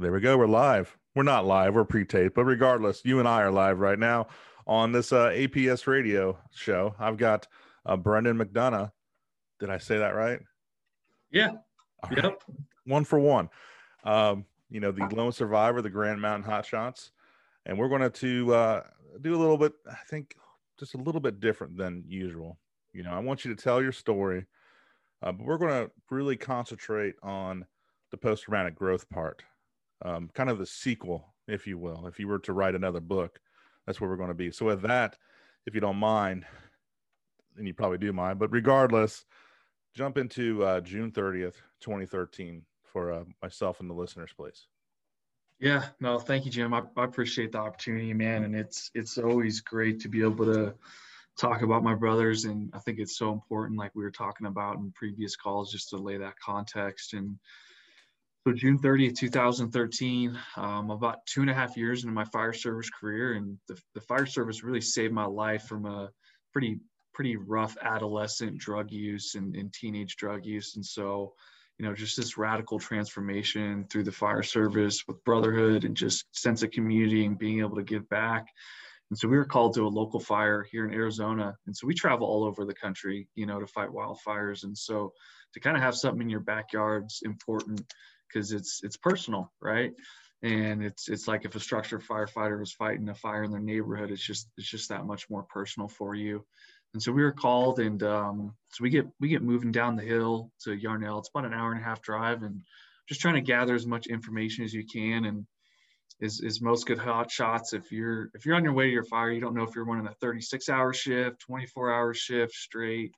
There we go. We're live. We're not live. We're pre-taped, but regardless, you and I are live right now on this uh, APS radio show. I've got uh, Brendan McDonough. Did I say that right? Yeah. All yep. Right. One for one. Um, you know, the lone survivor, the Granite Mountain Hot Shots. And we're going to uh, do a little bit, I think, just a little bit different than usual. You know, I want you to tell your story, uh, but we're going to really concentrate on the post traumatic growth part, um, kind of the sequel, if you will. If you were to write another book, that's where we're going to be. So, with that, if you don't mind, and you probably do mind, but regardless, jump into uh, June 30th, 2013 for uh, myself and the listeners, please. Yeah, no, thank you, Jim. I, I appreciate the opportunity, man. And it's it's always great to be able to talk about my brothers. And I think it's so important, like we were talking about in previous calls, just to lay that context. And so June 30th, 2013, um, about two and a half years into my fire service career, and the, the fire service really saved my life from a pretty pretty rough adolescent drug use and, and teenage drug use. And so you know, just this radical transformation through the fire service with brotherhood and just sense of community and being able to give back. And so we were called to a local fire here in Arizona. And so we travel all over the country, you know, to fight wildfires. And so to kind of have something in your backyard's important because it's it's personal, right? And it's it's like if a structure firefighter was fighting a fire in their neighborhood, it's just it's just that much more personal for you. And so we were called, and um, so we get we get moving down the hill to Yarnell. It's about an hour and a half drive, and just trying to gather as much information as you can. And is is most good hot shots. If you're if you're on your way to your fire, you don't know if you're running a 36 hour shift, 24 hour shift straight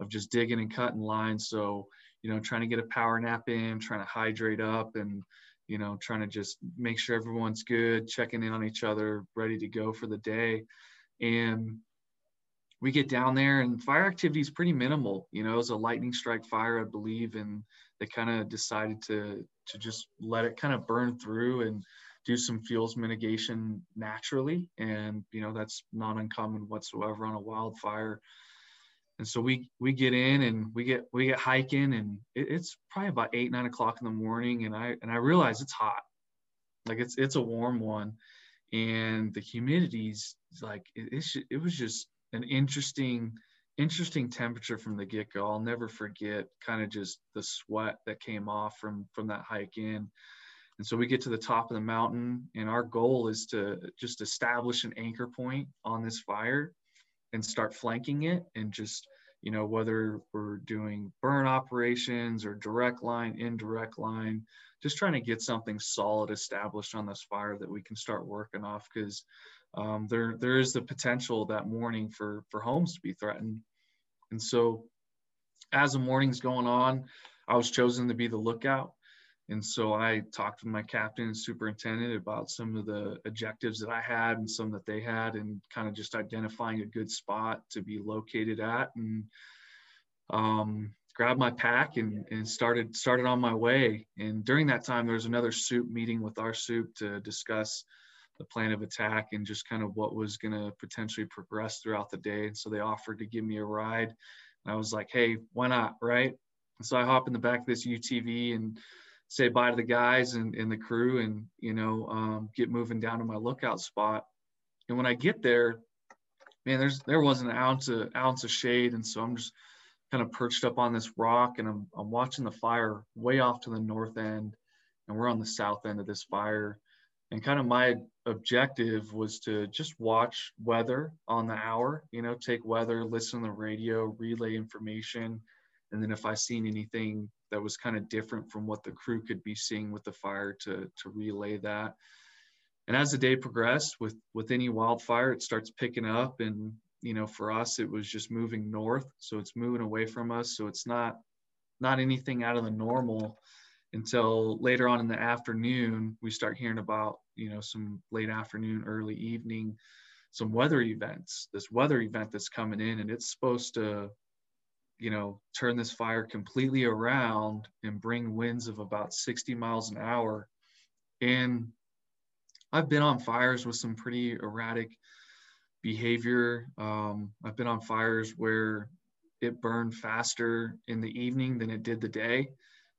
of just digging and cutting lines. So you know, trying to get a power nap in, trying to hydrate up, and you know, trying to just make sure everyone's good, checking in on each other, ready to go for the day. And we get down there and fire activity is pretty minimal. You know, it was a lightning strike fire, I believe, and they kind of decided to to just let it kind of burn through and do some fuels mitigation naturally. And you know, that's not uncommon whatsoever on a wildfire. And so we we get in and we get we get hiking and it, it's probably about eight nine o'clock in the morning. And I and I realize it's hot, like it's it's a warm one, and the humidity's like it, it's it was just an interesting interesting temperature from the get-go. I'll never forget kind of just the sweat that came off from from that hike in. And so we get to the top of the mountain and our goal is to just establish an anchor point on this fire and start flanking it and just you know whether we're doing burn operations or direct line indirect line just trying to get something solid established on this fire that we can start working off because um, there there is the potential that morning for for homes to be threatened. And so, as the morning's going on, I was chosen to be the lookout. And so I talked with my captain and superintendent about some of the objectives that I had and some that they had, and kind of just identifying a good spot to be located at. And um, grabbed my pack and, and started started on my way. And during that time, there was another soup meeting with our soup to discuss the plan of attack and just kind of what was going to potentially progress throughout the day. And so they offered to give me a ride. And I was like, hey, why not? Right. And so I hop in the back of this UTV and say bye to the guys and, and the crew and, you know, um, get moving down to my lookout spot. And when I get there, man, there's, there wasn't an ounce of ounce of shade. And so I'm just kind of perched up on this rock and I'm, I'm watching the fire way off to the north end and we're on the south end of this fire and kind of my objective was to just watch weather on the hour you know take weather listen to the radio relay information and then if i seen anything that was kind of different from what the crew could be seeing with the fire to to relay that. And as the day progressed with with any wildfire it starts picking up and you know for us it was just moving north. So it's moving away from us. So it's not not anything out of the normal until later on in the afternoon we start hearing about you know some late afternoon early evening some weather events this weather event that's coming in. And it's supposed to you know turn this fire completely around and bring winds of about 60 miles an hour. And i've been on fires with some pretty erratic behavior. Um, i've been on fires where it burned faster in the evening than it did the day.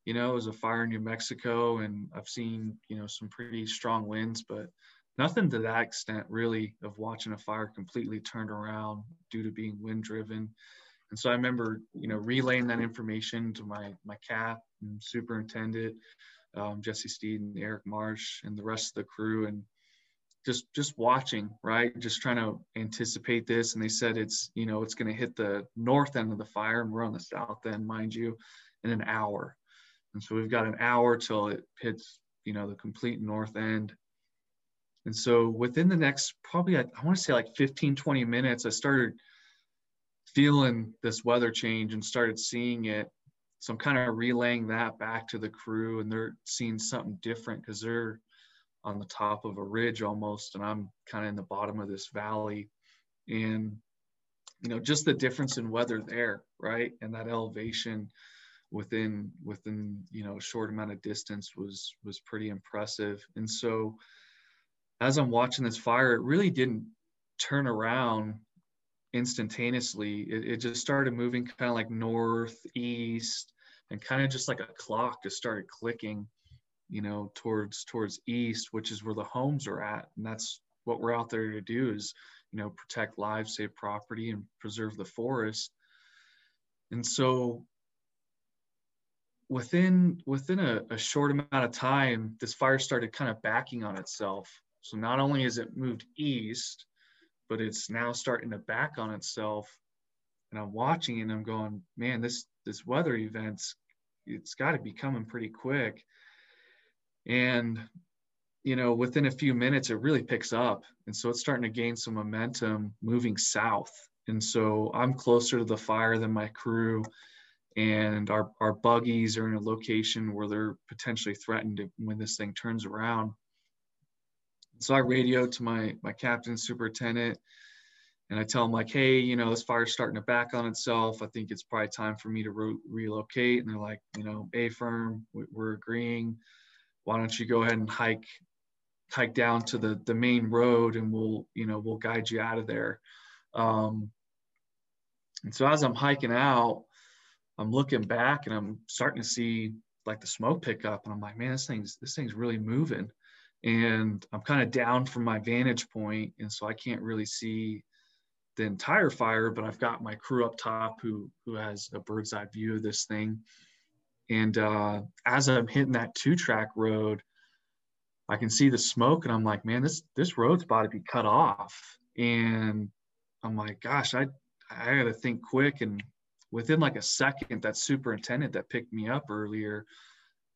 You know, it was a fire in New Mexico, and I've seen, you know, some pretty strong winds, but nothing to that extent really of watching a fire completely turned around due to being wind driven. And so I remember, you know, relaying that information to my my cap and superintendent, um, Jesse Steed and Eric Marsh and the rest of the crew, and just just watching, right? Just trying to anticipate this. And they said it's, you know, it's going to hit the north end of the fire, and we're on the south end, mind you, in an hour. And so we've got an hour till it hits, you know, the complete north end. And so within the next probably, I, I want to say like 15, 20 minutes, I started feeling this weather change and started seeing it. So I'm kind of relaying that back to the crew and they're seeing something different because they're on the top of a ridge almost and I'm kind of in the bottom of this valley. And, you know, just the difference in weather there, right? And that elevation within within you know a short amount of distance was was pretty impressive and so as i'm watching this fire it really didn't turn around instantaneously it, it just started moving kind of like north east and kind of just like a clock just started clicking you know towards towards east which is where the homes are at and that's what we're out there to do is you know protect lives save property and preserve the forest. And so within within a, a short amount of time this fire started kind of backing on itself. So not only has it moved east but it's now starting to back on itself. And i'm watching and i'm going man this this weather event's it's got to be coming pretty quick. And you know within a few minutes it really picks up. And so it's starting to gain some momentum moving south. And so i'm closer to the fire than my crew. And our, our buggies are in a location where they're potentially threatened when this thing turns around. So I radio to my my captain superintendent and I tell him like, hey, you know, this fire's starting to back on itself. I think it's probably time for me to re- relocate. And they're like, you know, a firm, we're agreeing. Why don't you go ahead and hike hike down to the the main road and we'll you know we'll guide you out of there. Um, and so as I'm hiking out, I'm looking back and I'm starting to see like the smoke pick up and I'm like, man, this thing's this thing's really moving. And I'm kind of down from my vantage point, and so I can't really see the entire fire, but I've got my crew up top who who has a bird's eye view of this thing. And uh, as I'm hitting that two track road, I can see the smoke, and I'm like, man, this this road's about to be cut off. And I'm like, gosh, I I got to think quick and within like a second, that superintendent that picked me up earlier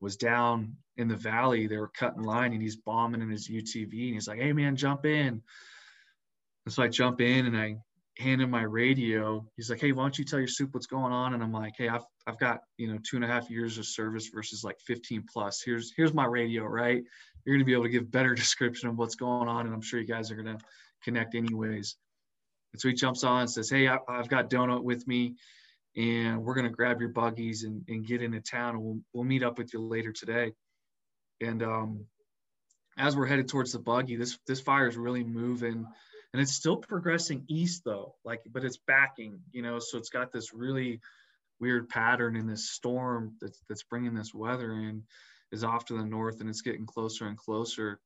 was down in the valley. They were cutting line and he's bombing in his UTV and he's like, Hey man, jump in. And so I jump in and I hand him my radio. He's like, Hey, why don't you tell your soup what's going on? And I'm like, Hey, I've, I've got, you know, two and a half years of service versus like 15 plus. Here's, here's my radio, right? You're going to be able to give better description of what's going on. And I'm sure you guys are going to connect anyways. And so he jumps on and says, Hey, I, I've got donut with me and we're going to grab your buggies and, and get into town and we'll, we'll meet up with you later today. And um, as we're headed towards the buggy this this fire is really moving and it's still progressing east though like but it's backing you know so it's got this really weird pattern in this storm that's, that's bringing this weather in is off to the north and it's getting closer and closer.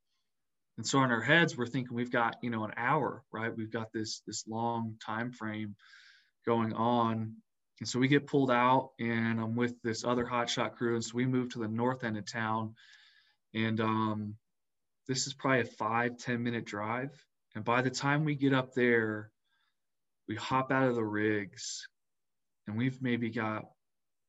And so in our heads we're thinking we've got you know an hour right? We've got this this long time frame going on and so we get pulled out, and I'm with this other hotshot crew. And so we move to the north end of town. And um, this is probably a five ten minute drive. And by the time we get up there, we hop out of the rigs and we've maybe got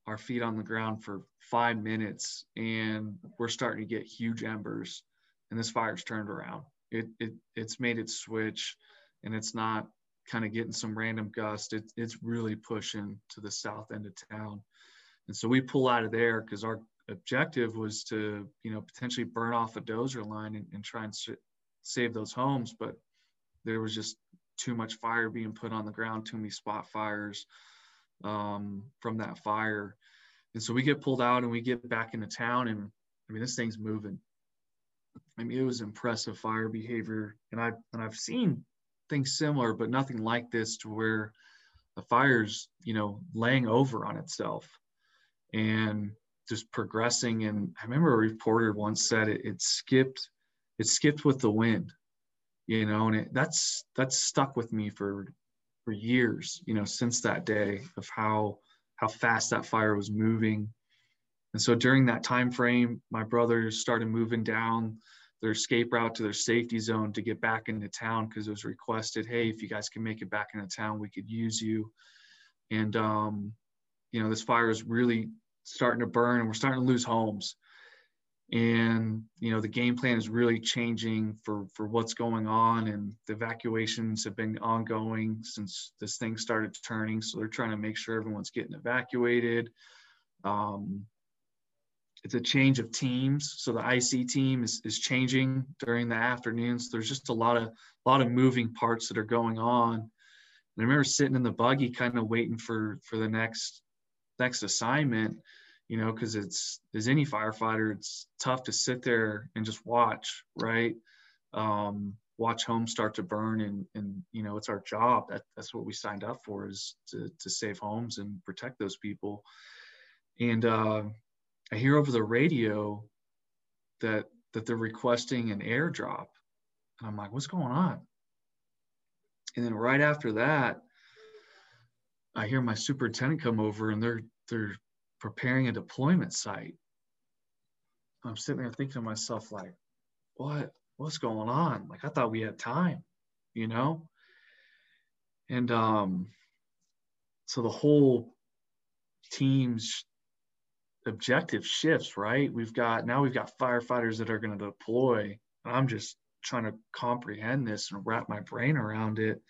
our feet on the ground for five minutes and we're starting to get huge embers and this fire's turned around. It, it it's made it switch and it's not kind of getting some random gust, it, it's really pushing to the south end of town. And so we pull out of there because our objective was to, you know, potentially burn off a dozer line and, and try and save those homes. But there was just too much fire being put on the ground, too many spot fires um, from that fire. And so we get pulled out and we get back into town. And I mean, this thing's moving. I mean, it was impressive fire behavior. And I've, and I've seen things similar, but nothing like this to where the fire's, you know, laying over on itself. And just progressing. And I remember a reporter once said it, it skipped, it skipped with the wind, you know, and it, that's that's stuck with me for for years, you know, since that day of how how fast that fire was moving. And so during that time frame, my brothers started moving down their escape route to their safety zone to get back into town because it was requested, hey, if you guys can make it back into town, we could use you. And um, you know, this fire is really starting to burn and we're starting to lose homes. And you know, the game plan is really changing for for what's going on, and the evacuations have been ongoing since this thing started turning. So they're trying to make sure everyone's getting evacuated. Um, it's a change of teams. So the IC team is, is changing during the afternoons. There's just a lot of a lot of moving parts that are going on. And I remember sitting in the buggy, kind of waiting for for the next next assignment. You know, because it's as any firefighter, it's tough to sit there and just watch, right? Um, watch homes start to burn, and and you know, it's our job. That that's what we signed up for is to to save homes and protect those people. And uh, I hear over the radio that that they're requesting an airdrop. And I'm like, what's going on? And then right after that, I hear my superintendent come over and they're they're preparing a deployment site. I'm sitting there thinking to myself, like, what what's going on? Like I thought we had time, you know? And um so the whole team's objective shifts, right? We've got now we've got firefighters that are going to deploy. I'm just trying to comprehend this and wrap my brain around it.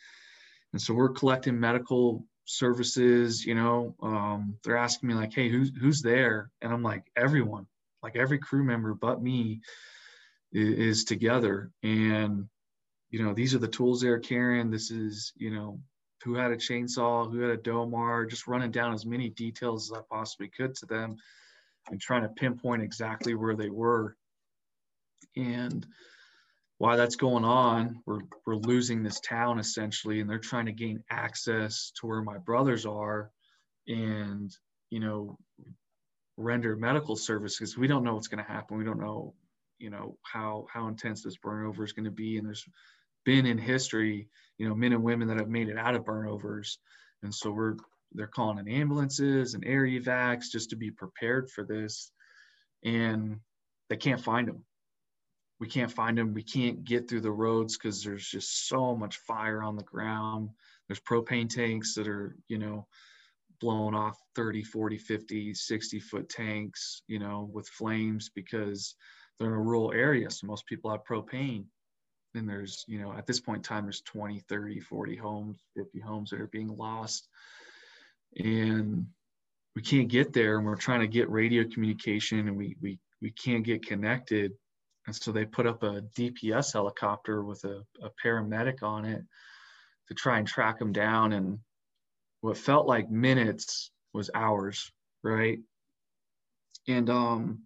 And so we're collecting medical services, you know, um, they're asking me like, Hey, who's, who's there? And I'm like, everyone, like every crew member, but me is, is together. And, you know, these are the tools they're carrying. This is, you know, who had a chainsaw, who had a Dolmar, just running down as many details as I possibly could to them and trying to pinpoint exactly where they were. And while that's going on, we're, we're losing this town essentially, and they're trying to gain access to where my brothers are and, you know, render medical services. We don't know what's going to happen. We don't know, you know, how, how intense this burnover is going to be. And there's been in history, you know, men and women that have made it out of burnovers. And so we're they're calling in ambulances and air evacs just to be prepared for this. And they can't find them. We can't find them. We can't get through the roads because there's just so much fire on the ground. There's propane tanks that are you know blown off 30 40 50 60 foot tanks you know with flames because they're in a rural area. So most people have propane. And there's you know at this point in time there's 20 30 40 homes 50 homes that are being lost and we can't get there and we're trying to get radio communication and we we we can't get connected. And so they put up a dps helicopter with a, a paramedic on it to try and track them down. And what felt like minutes was hours right? And um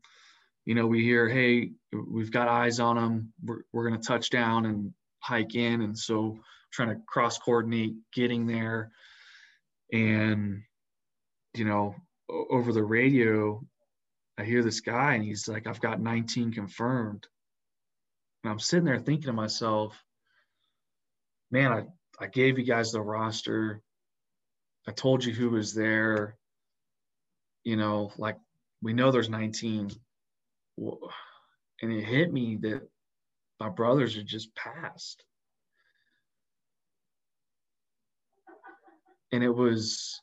you know we hear hey we've got eyes on them we're, we're going to touch down and hike in. And so trying to cross coordinate getting there and you know over the radio i hear this guy and he's like i've got 19 confirmed. And i'm sitting there thinking to myself man i, I gave you guys the roster. I told you who was there. You know like we know there's 19 and it hit me that my brothers are just passed and it was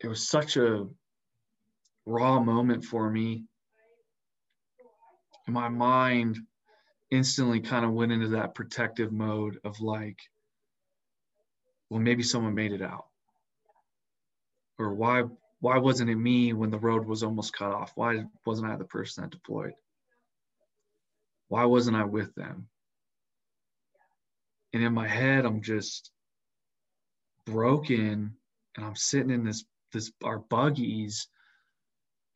it was such a raw moment for me. And my mind instantly kind of went into that protective mode of like well maybe someone made it out. Or why why wasn't it me when the road was almost cut off? Why wasn't i the person that deployed? Why wasn't i with them and in my head i'm just broken and i'm sitting in this this our buggies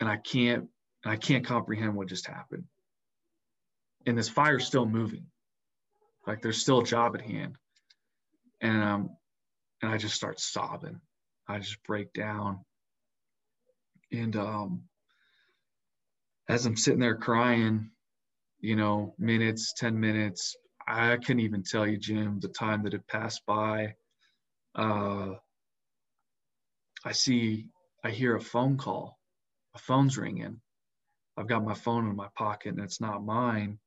and i can't i can't comprehend what just happened. And this fire's still moving. Like there's still a job at hand. And um and i just start sobbing. I just break down. And um, as I'm sitting there crying, you know, minutes, 10 minutes, I couldn't even tell you, Jim, the time that had passed by. Uh, I see, I hear a phone call, a phone's ringing. I've got my phone in my pocket and it's not mine.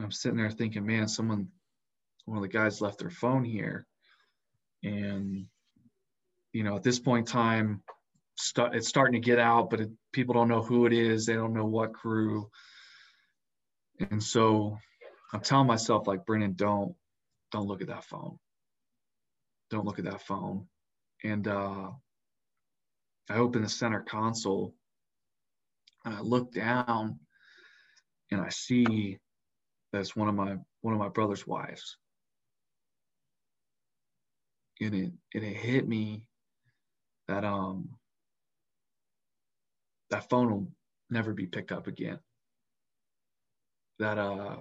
I'm sitting there thinking, man, someone, one of the guys left their phone here. And, you know, at this point in time, it's starting to get out, but it, people don't know who it is. They don't know what crew. And so I'm telling myself, like, Brendan, don't, don't look at that phone. Don't look at that phone. And uh, I open the center console and I look down and I see that's one of my one of my brother's wives. And it and it hit me that um that phone will never be picked up again. That uh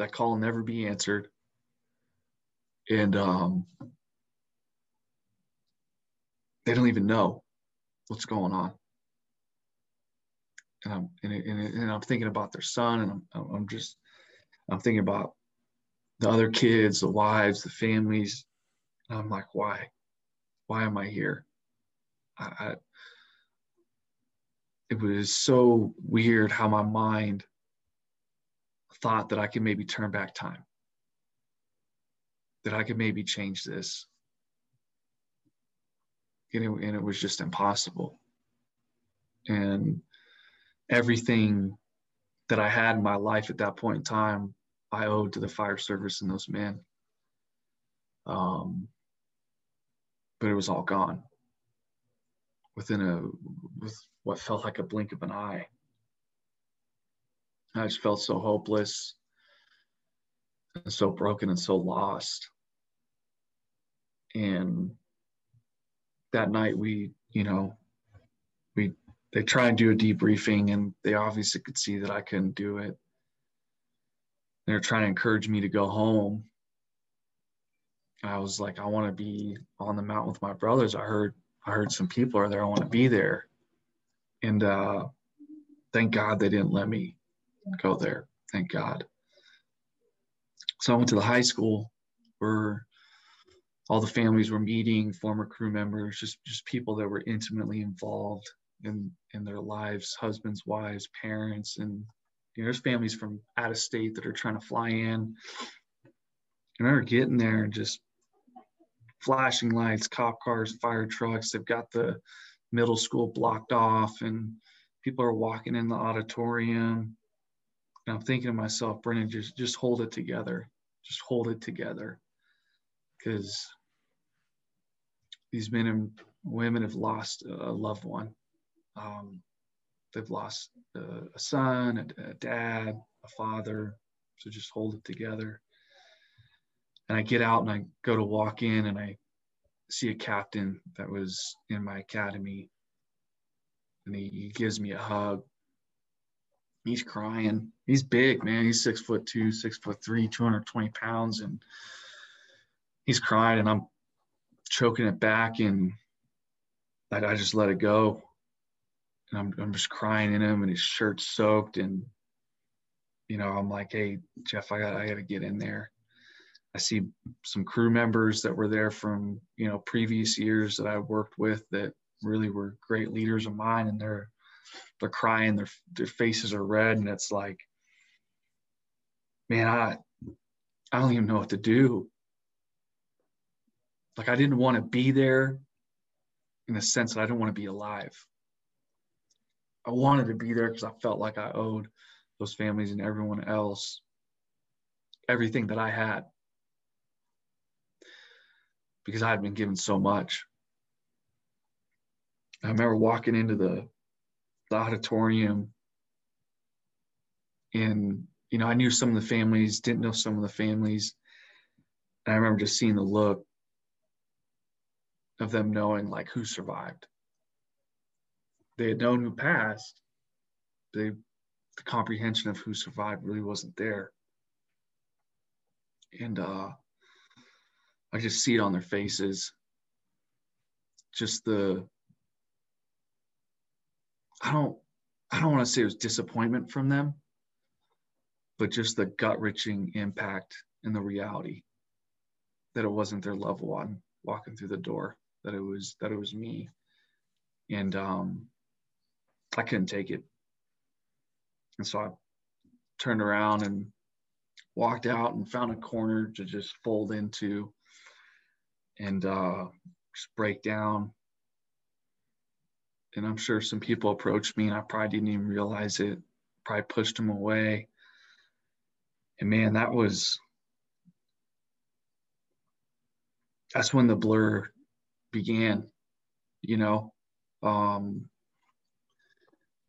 that call will never be answered. And um they don't even know what's going on. And I'm and, and, and I'm thinking about their son, and I'm I'm just I'm thinking about the other kids, the wives, the families. And I'm like, why? Why am I here? I, I it was so weird how my mind thought that I could maybe turn back time, that I could maybe change this. And it, and it was just impossible. And everything that I had in my life at that point in time, I owed to the fire service and those men. Um, but it was all gone within a with what felt like a blink of an eye. I just felt so hopeless and so broken and so lost. And that night we, you know, we they try and do a debriefing and they obviously could see that I couldn't do it. They're trying to encourage me to go home. I was like, I want to be on the mountain with my brothers. I heard I heard some people are there. I want to be there. And uh, thank God they didn't let me go there. Thank God. So I went to the high school where all the families were meeting, former crew members, just just people that were intimately involved in in their lives, husbands, wives, parents, and you know, there's families from out of state that are trying to fly in. I remember getting there and just flashing lights, cop cars, fire trucks. They've got the middle school blocked off, and people are walking in the auditorium. And I'm thinking to myself, Brendan, just just hold it together. Just hold it together, because these men and women have lost a loved one. Um, they've lost a, a son, a, a dad, a father. So just hold it together and I get out and I go to walk in and I see a captain that was in my academy and he, he gives me a hug. He's crying. He's big, man. He's six foot two, six foot three, 220 pounds. And he's crying and I'm choking it back and I, I just let it go. And I'm, I'm just crying in him and his shirt's soaked. And, you know, I'm like, hey, Jeff, I got, I got to get in there. I see some crew members that were there from you know previous years that I worked with that really were great leaders of mine, and they're they're crying, their their faces are red, and it's like, man, I I don't even know what to do. Like I didn't want to be there in the sense that I didn't want to be alive. I wanted to be there because I felt like I owed those families and everyone else everything that I had because I had been given so much. I remember walking into the, the auditorium and, you know, I knew some of the families, didn't know some of the families. And I remember just seeing the look of them knowing like who survived. They had known who passed. They, the comprehension of who survived really wasn't there. And uh, I just see it on their faces. just the I don't I don't want to say it was disappointment from them, but just the gut wrenching impact and the reality that it wasn't their loved one walking through the door, that it was that it was me. And um I couldn't take it. And so I turned around and walked out and found a corner to just fold into and uh, just break down. And I'm sure some people approached me and I probably didn't even realize it, probably pushed them away. And man, that was, that's when the blur began, you know. Um,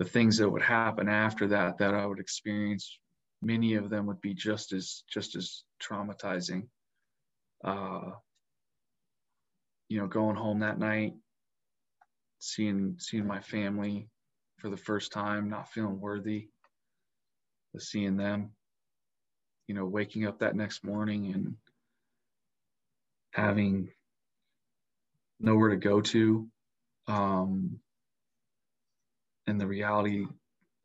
the things that would happen after that that I would experience, many of them would be just as just as traumatizing. Uh, you know, going home that night, seeing seeing my family for the first time, not feeling worthy of seeing them. You know, waking up that next morning and having nowhere to go to, um, and the reality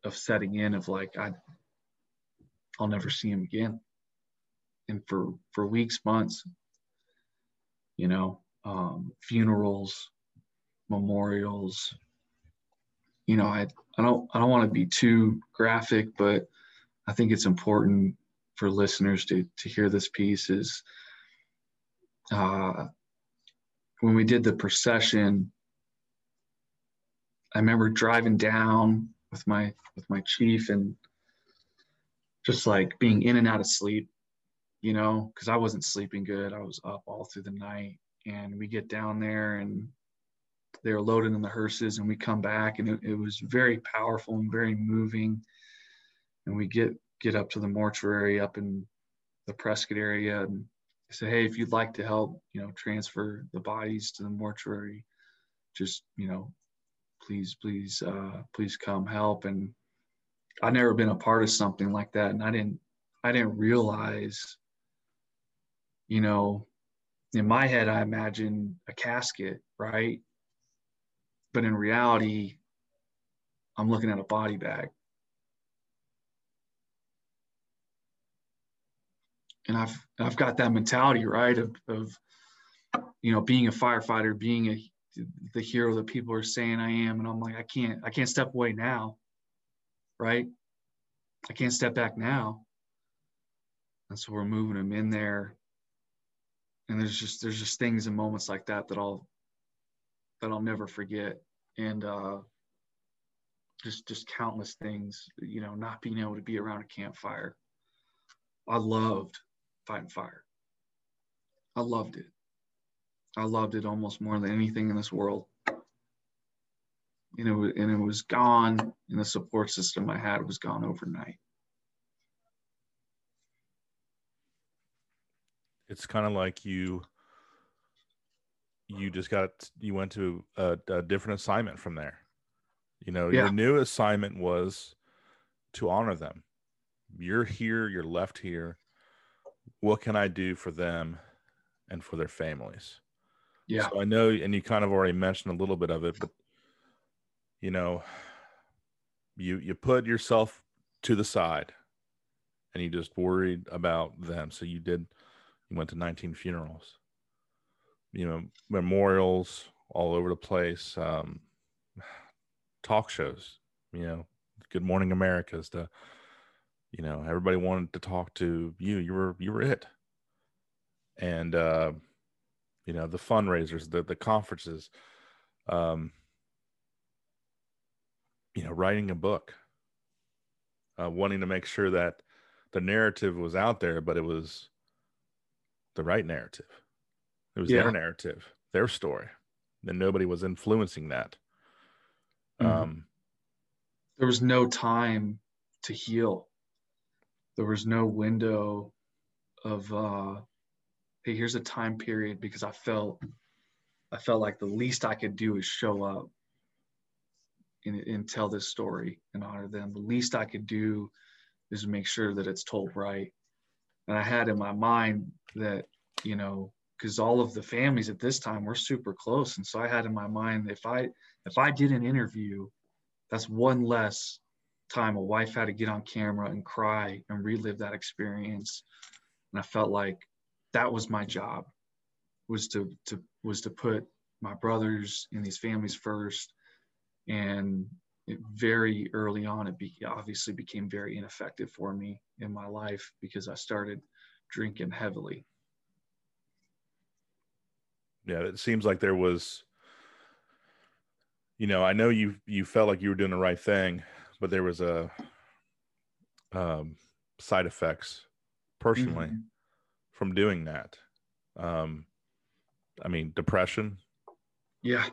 of setting in of like I, I'll never see him again. And for for weeks, months, you know, um, funerals, memorials. You know, I, I don't I don't want to be too graphic, but I think it's important for listeners to to hear this piece is uh, when we did the procession. I remember driving down with my with my chief and just like being in and out of sleep, you know, because I wasn't sleeping good. I was up all through the night and we get down there and they're loaded in the hearses and we come back and it, it, was very powerful and very moving and we get get up to the mortuary up in the prescott area and say hey if you'd like to help you know transfer the bodies to the mortuary just you know please please uh, please come help and i've never been a part of something like that and i didn't i didn't realize you know in my head, I imagine a casket, right? But in reality, I'm looking at a body bag. And I've I've got that mentality, right? Of, of you know, being a firefighter, being a the hero that people are saying I am, and I'm like, I can't, I can't step away now, right? I can't step back now. And so we're moving them in there and there's just there's just things and moments like that that I'll that I'll never forget and uh just just countless things you know not being able to be around a campfire. I loved fighting fire. I loved it. I loved it almost more than anything in this world. You know and it was gone and the support system I had was gone overnight. It's kind of like you you just got you went to a, a different assignment from there. You know yeah. your new assignment was to honor them. You're here you're left here. What can i do for them and for their families? Yeah. So i know and you kind of already mentioned a little bit of it but you know you you put yourself to the side and you just worried about them. So you did you went to 19 funerals, you know, memorials all over the place, um, talk shows, you know, Good Morning America's the, you know, everybody wanted to talk to you. You were, you were it. And, uh, you know, the fundraisers, the, the conferences, um, you know, writing a book, uh, wanting to make sure that the narrative was out there, but it was the right narrative. It was yeah. their narrative, their story. And nobody was influencing that. Mm-hmm. Um, there was no time to heal. There was no window of uh, hey, here's a time period because I felt I felt like the least I could do is show up and, and tell this story and honor them. The least I could do is make sure that it's told right and I had in my mind that, you know, because all of the families at this time were super close. And so I had in my mind if I if I did an interview, that's one less time a wife had to get on camera and cry and relive that experience. And I felt like that was my job was to to was to put my brothers and these families first and it very early on it be, obviously became very ineffective for me in my life because i started drinking heavily yeah it seems like there was you know i know you you felt like you were doing the right thing but there was a um side effects personally mm-hmm. from doing that. Um i mean depression. Yeah.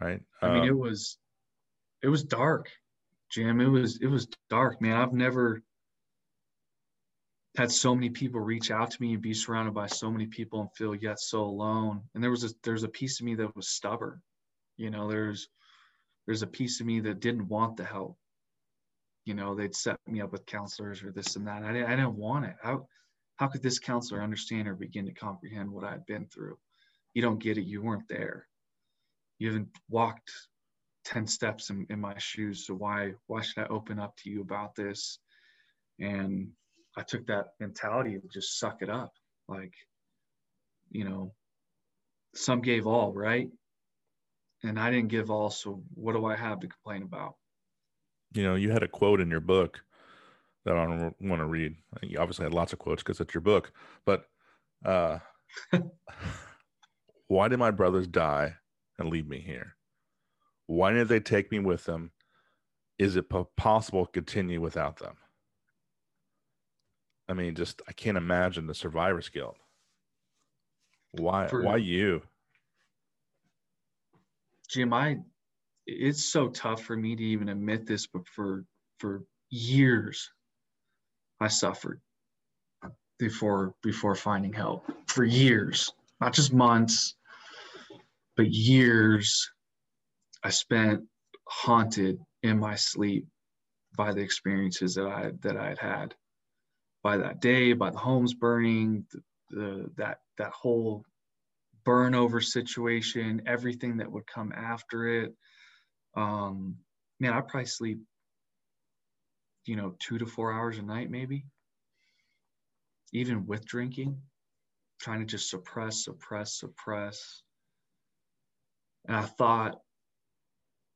Right? I mean it um, was it was dark jim. It was it was dark man. I've never had so many people reach out to me and be surrounded by so many people and feel yet so alone. And there was a there's a piece of me that was stubborn you know there's there's a piece of me that didn't want the help. You know they'd set me up with counselors or this and that. I didn't, I didn't want it. How how could this counselor understand or begin to comprehend what i'd been through? You don't get it. You weren't there. You haven't walked 10 steps in, in my shoes. So why why should i open up to you about this? And I took that mentality to just suck it up. Like, you know, some gave all, right? And I didn't give all. So what do I have to complain about? You know, you had a quote in your book that I don't want to read. You obviously had lots of quotes because it's your book, but uh, why did my brothers die and leave me here? Why did they take me with them? Is it possible to continue without them? I mean, just I can't imagine the survivor's guilt. Why? For, why you? Jim, I it's so tough for me to even admit this, but for for years, I suffered before before finding help. For years, not just months, but years, I spent haunted in my sleep by the experiences that I that I had had by that day, by the homes burning, the, the, that that whole burnover situation, everything that would come after it. Um, man, I probably sleep, you know, two to four hours a night, maybe. Even with drinking, trying to just suppress, suppress, suppress. And I thought,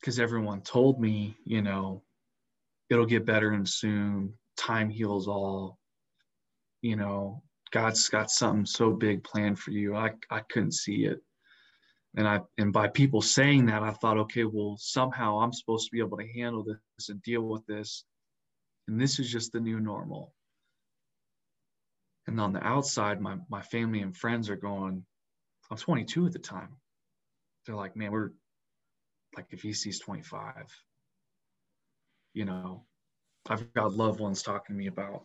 because everyone told me, you know, it'll get better and soon, time heals all you know, God's got something so big planned for you. I, I couldn't see it. And I and by people saying that, I thought, okay, well, somehow I'm supposed to be able to handle this and deal with this. And this is just the new normal. And on the outside, my my family and friends are going, I'm 22 at the time. They're like, man, we're like if he sees 25. You know, I've got loved ones talking to me about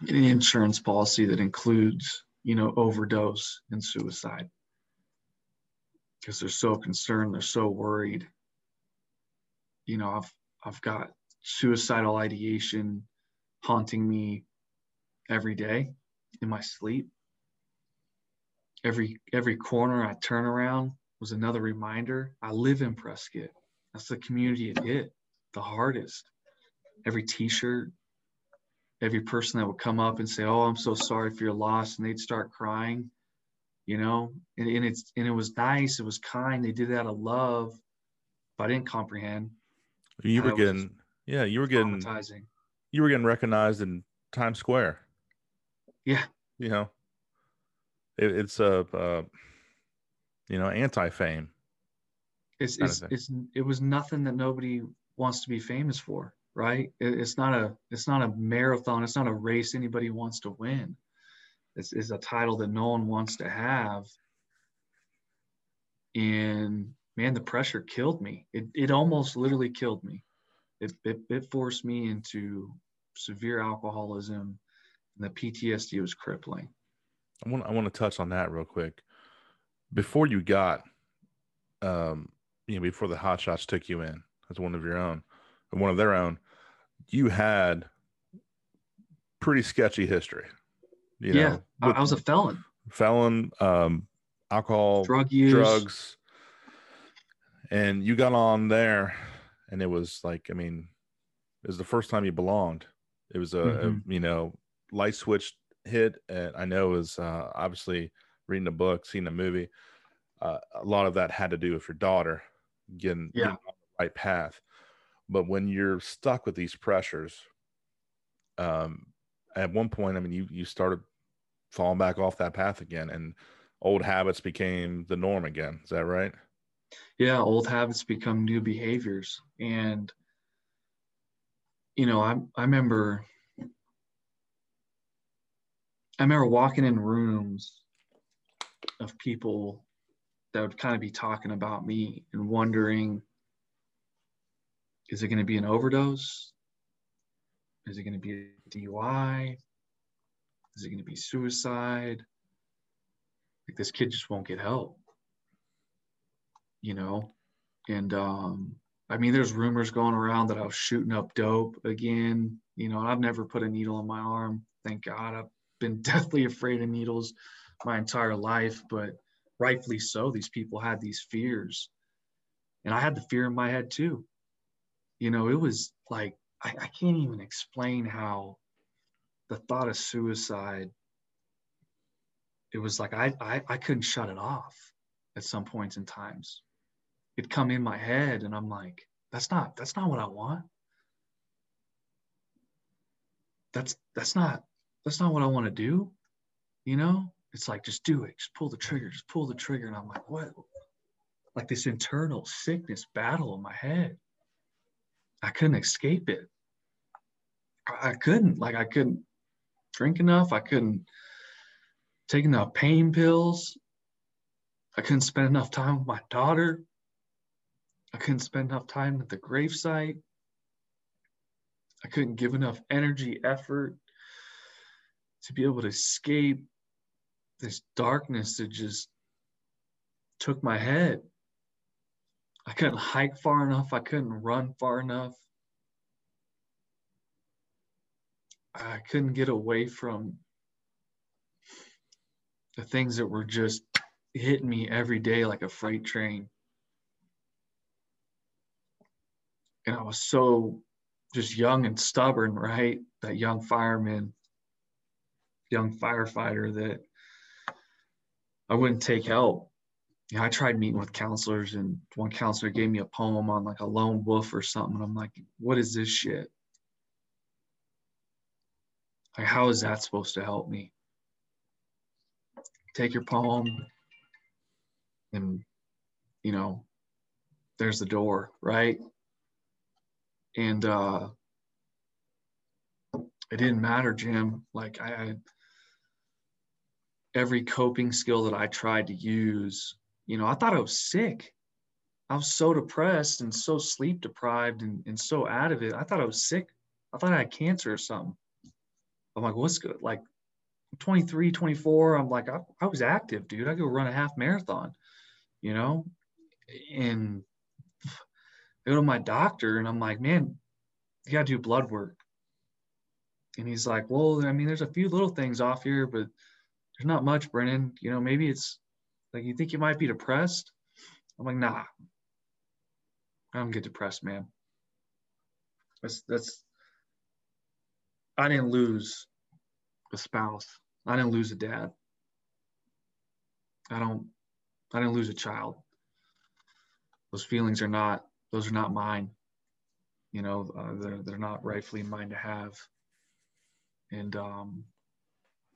an insurance policy that includes, you know, overdose and suicide because they're so concerned, they're so worried. You know, I've I've got suicidal ideation haunting me every day in my sleep. Every every corner I turn around was another reminder. I live in Prescott. That's the community it hit the hardest. Every T-shirt, every person that would come up and say, "Oh, I'm so sorry for your loss," and they'd start crying, you know. And, and it's and it was nice, it was kind. They did that out of love, but I didn't comprehend. You were getting, yeah, you were getting, you were getting recognized in Times Square. Yeah, you know, it, it's a, uh, you know, anti-fame. It's it's, it's it was nothing that nobody wants to be famous for right? It's not a it's not a marathon. It's not a race anybody wants to win. It's, it's a title that no one wants to have. And man, the pressure killed me. It it almost literally killed me. It it, it forced me into severe alcoholism, and the PTSD was crippling. I want I want to touch on that real quick. Before you got, um, you know, before the Hot Shots took you in as one of your own, one of their own, you had pretty sketchy history. You yeah, know, I was a felon. felon, um, alcohol, drug use, drugs, and you got on there, and it was like, I mean, it was the first time you belonged. It was a, Mhm. a you know light switch hit, and I know it was uh, obviously reading a book, seeing a movie. Uh, a lot of that had to do with your daughter getting, Yeah. getting on the right path. But when you're stuck with these pressures, um, at one point, I mean, you you started falling back off that path again, and old habits became the norm again. Is that right? yeah, old habits become new behaviors. And, you know, I, I remember, I remember walking in rooms of people that would kind of be talking about me and wondering, is it going to be an overdose? Is it going to be a DUI? Is it going to be suicide? Like this kid just won't get help you know and um i mean there's rumors going around that i was shooting up dope again you know i've never put a needle in my arm thank god i've been deathly afraid of needles my entire life but rightfully so these people had these fears and i had the fear in my head too you know it was like i, I can't even explain how the thought of suicide it was like I, I i couldn't shut it off at some points in times. It'd come in my head and i'm like that's not that's not what i want. That's that's not that's not what i want to do you know? It's like just do it. Just pull the trigger just pull the trigger. And i'm like what? Like this internal sickness battle in my head i couldn't escape it i, couldn't like i couldn't drink enough i couldn't take enough pain pills i couldn't spend enough time with my daughter I couldn't spend enough time at the gravesite. I couldn't give enough energy, effort to be able to escape this darkness that just took my head. I couldn't hike far enough. I couldn't run far enough. I couldn't get away from the things that were just hitting me every day like a freight train. and I was so just young and stubborn, right? That young fireman, young firefighter that I wouldn't take help. Know, I tried meeting with counselors, and one counselor gave me a poem on like a lone wolf or something. And I'm like, what is this shit? Like, how is that supposed to help me? Take your poem, and you know, there's the door, right? and uh it didn't matter jim like I, I every coping skill that i tried to use you know i thought i was sick. I was so depressed and so sleep deprived and, and so out of it. I thought i was sick. I thought i had cancer or something. I'm like what's good like 23 24 i'm like I, I was active dude. I could run a half marathon you know? And I go to my doctor and I'm like, man, you got to do blood work. And he's like, well, I mean, there's a few little things off here, but there's not much, Brendan. You know, maybe it's like you think you might be depressed. I'm like, nah, I don't get depressed, man. That's that's. I didn't lose a spouse. I didn't lose a dad. I don't. I didn't lose a child. Those feelings are not those are not mine you know uh, they're, they're not rightfully mine to have and um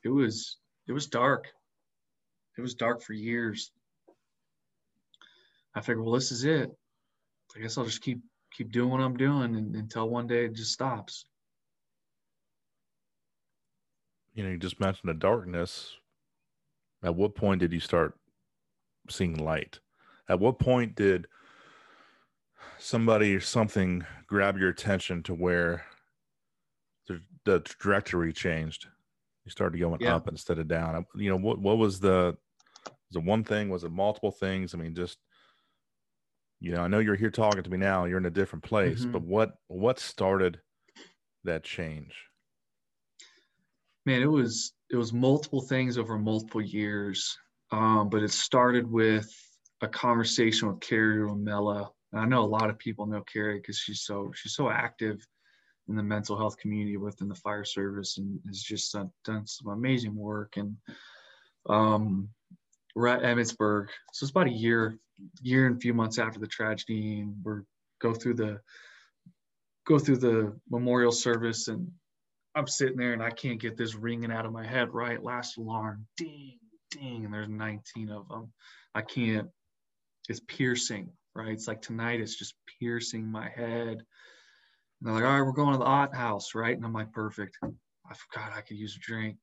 it was it was dark it was dark for years i figured well this is it i guess i'll just keep keep doing what i'm doing and, until one day it just stops You know, you just mentioned the darkness. At what point did you start seeing light? At what point did somebody or something grab your attention to where the, the trajectory changed? You started going Yeah. up instead of down. You know, what what was the was it one thing? Was it multiple things? I mean, just you know, I know you're here talking to me now. You're in a different place, Mhm. but what what started that change? man, it was it was multiple things over multiple years. Um, but it started with a conversation with Carrie Romella. And I know a lot of people know Carrie because she's so she's so active in the mental health community within the fire service and has just done, some amazing work. And um, we're at Emmitsburg, so it's about a year, year and a few months after the tragedy, and we're go through the go through the memorial service and I'm sitting there and I can't get this ringing out of my head, right? Last alarm, ding, ding, and there's 19 of them. I can't, it's piercing, right? It's like tonight it's just piercing my head. And they're like, all right, we're going to the Ott house, right? And I'm like, perfect. I forgot I could use a drink.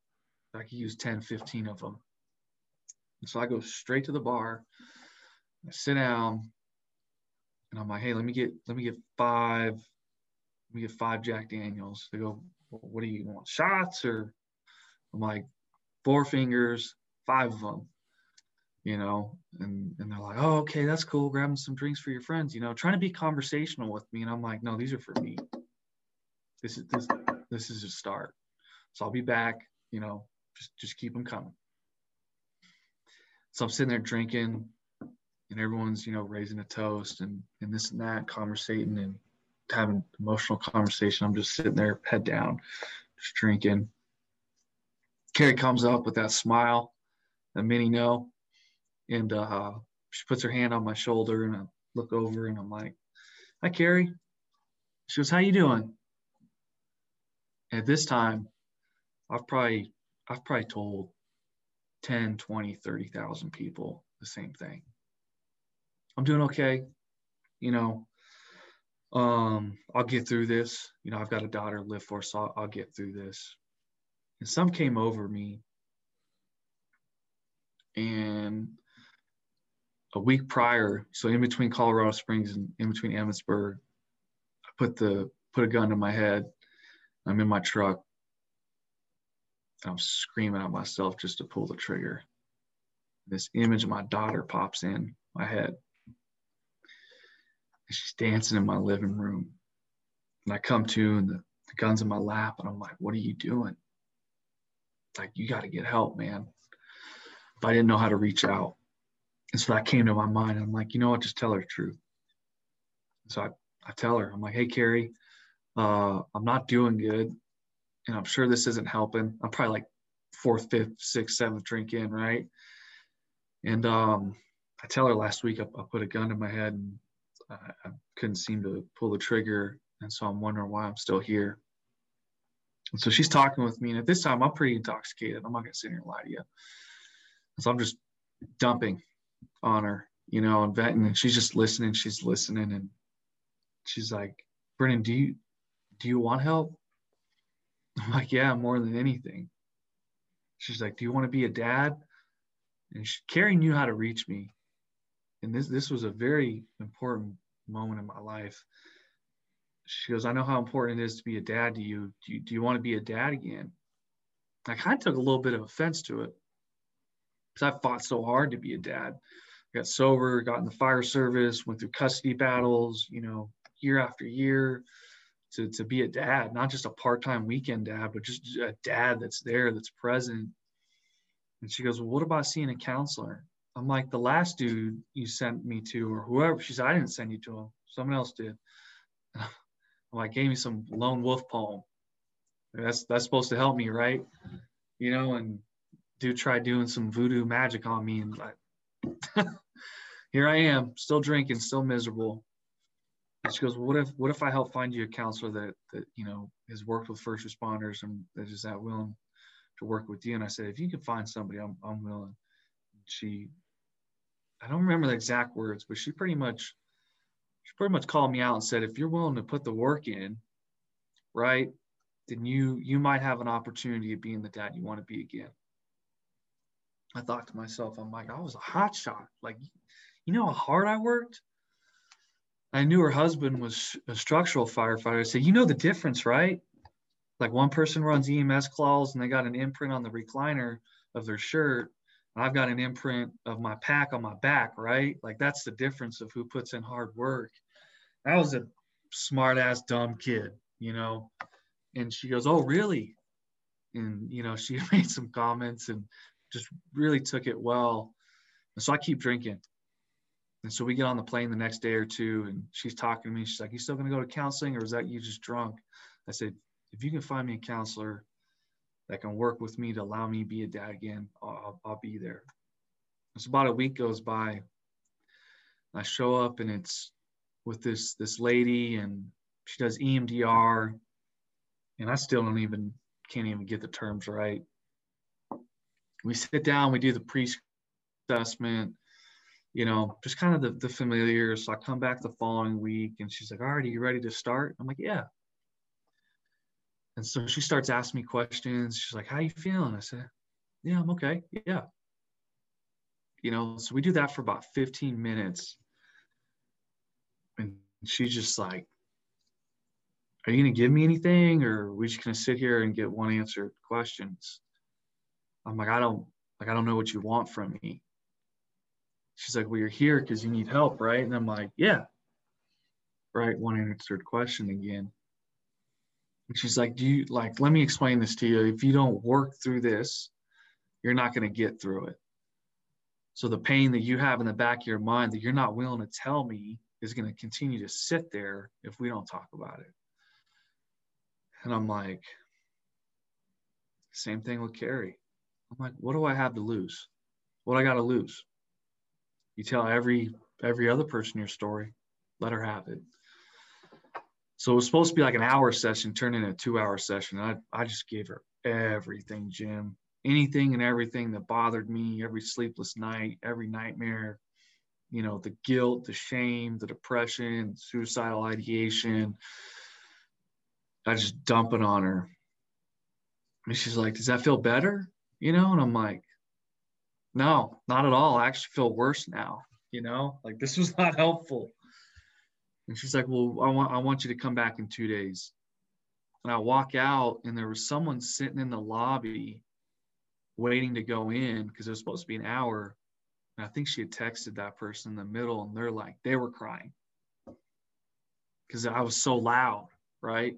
I could use 10, 15 of them. And so I go straight to the bar. I sit down and I'm like, hey, let me get let me get five, let me get five Jack Daniels. They go, what do you want? Shots or I'm like, four fingers, five of them, you know, and, and they're like, oh, okay, that's cool. Grabbing some drinks for your friends, you know, trying to be conversational with me. And I'm like, no, these are for me. This is, this, this is a start. So I'll be back, you know, just, just keep them coming. So I'm sitting there drinking and everyone's, you know, raising a toast and, and this and that, conversating and having emotional conversation. I'm just sitting there, head down, just drinking. Carrie comes up with that smile that many know, and uh, she puts her hand on my shoulder, and I look over, and I'm like, "Hi, Carrie." She goes, "How you doing?" At this time, I've probably I've probably told 10, 20, 30,000 people the same thing. I'm doing okay. You know, um, I'll get through this. You know, I've got a daughter to live for, so I'll, I'll get through this. And some came over me, and a week prior, so in between Colorado Springs and in between Emmitsburg, I put the put a gun to my head. I'm in my truck. I'm screaming at myself just to pull the trigger. This image of my daughter pops in my head she's dancing in my living room. And I come to and the, the gun's in my lap and I'm like, what are you doing? Like, you got to get help, man. But I didn't know how to reach out. And so that came to my mind. I'm like, you know what? Just tell her the truth. So I, I tell her, I'm like, hey, Carrie, uh, I'm not doing good. And I'm sure this isn't helping. I'm probably like fourth, fifth, sixth, seventh drink in, right? And um, I tell her last week I, I put a gun in my head and I, I couldn't seem to pull the trigger. And so I'm wondering why I'm still here. And so she's talking with me. And at this time, I'm pretty intoxicated. I'm not going to sit here and lie to you. So I'm just dumping on her, you know, and venting. And she's just listening. She's listening. And she's like, Brendan, do you, do you want help? I'm like, yeah, more than anything. She's like, do you want to be a dad? And she, Carrie knew how to reach me and this this was a very important moment in my life. She goes, I know how important it is to be a dad to you. Do you, do you want to be a dad again? I kind of took a little bit of offense to it because I fought so hard to be a dad. Got sober, got in the fire service, went through custody battles, you know, year after year to, to be a dad, not just a part-time weekend dad, but just a dad that's there, that's present. And she goes, well, what about seeing a counselor? I'm like, the last dude you sent me to, or whoever, she said, I didn't send you to him. Someone else did. I'm like, gave me some lone wolf poem. That's that's supposed to help me, right? You know, and dude tried doing some voodoo magic on me, and like, here I am, still drinking, still miserable. And she goes, well, what if what if I help find you a counselor that that you know has worked with first responders and that is that willing to work with you? And I said, if you can find somebody, I'm I'm willing. She I don't remember the exact words, but she pretty much she pretty much called me out and said, if you're willing to put the work in, right, then you you might have an opportunity of being the dad you want to be again. I thought to myself, I'm like, I was a hot shot. Like, you know how hard I worked? I knew her husband was a structural firefighter. I said, you know the difference, right? Like one person runs EMS calls and they got an imprint on the recliner of their shirt I've got an imprint of my pack on my back, right? Like that's the difference of who puts in hard work. I was a smart ass dumb kid, you know. And she goes, "Oh, really?" and you know she made some comments and just really took it well. And so i keep drinking. And so we get on the plane the next day or two and she's talking to me. She's like you still going to go to counseling or is that you just drunk? I said if you can find me a counselor that can work with me to allow me to be a dad again i'll, I'll be there. It's about a week goes by. I show up and it's with this this lady and she does emdr and i still don't even can't even get the terms right. We sit down, we do the pre-assessment, you know, just kind of the, the familiar. So I come back the following week and she's like, all right, are you ready to start? I'm like, yeah. And so she starts asking me questions. She's like, how you feeling? I said, yeah, I'm okay. Yeah. You know, so we do that for about 15 minutes. And she's just like, are you going to give me anything or we just going to sit here and get one answered questions i'm like i don't like i don't know what you want from me. She's like well you're here because you need help right? And i'm like yeah. Right? One answered question again. And she's like do you like let me explain this to you. If you don't work through this you're not going to get through it. So the pain that you have in the back of your mind that you're not willing to tell me is going to continue to sit there if we don't talk about it. And I'm like, same thing with Carrie. I'm like, what do I have to lose? What I got to lose? You tell every every other person your story, let her have it. So it was supposed to be like an hour session, turned into a two hour session. I, I just gave her everything, Jim. Anything and everything that bothered me, every sleepless night, every nightmare, you know, the guilt, the shame, the depression, suicidal ideation, I just dump it on her. And she's like, Does that feel better? You know? And I'm like, No, not at all. I actually feel worse now. You know, like this was not helpful. And she's like, Well, I want I want you to come back in two days. And I walk out and there was someone sitting in the lobby waiting to go in because it was supposed to be an hour. And I think she had texted that person in the middle and they're like, they were crying because I was so loud, right?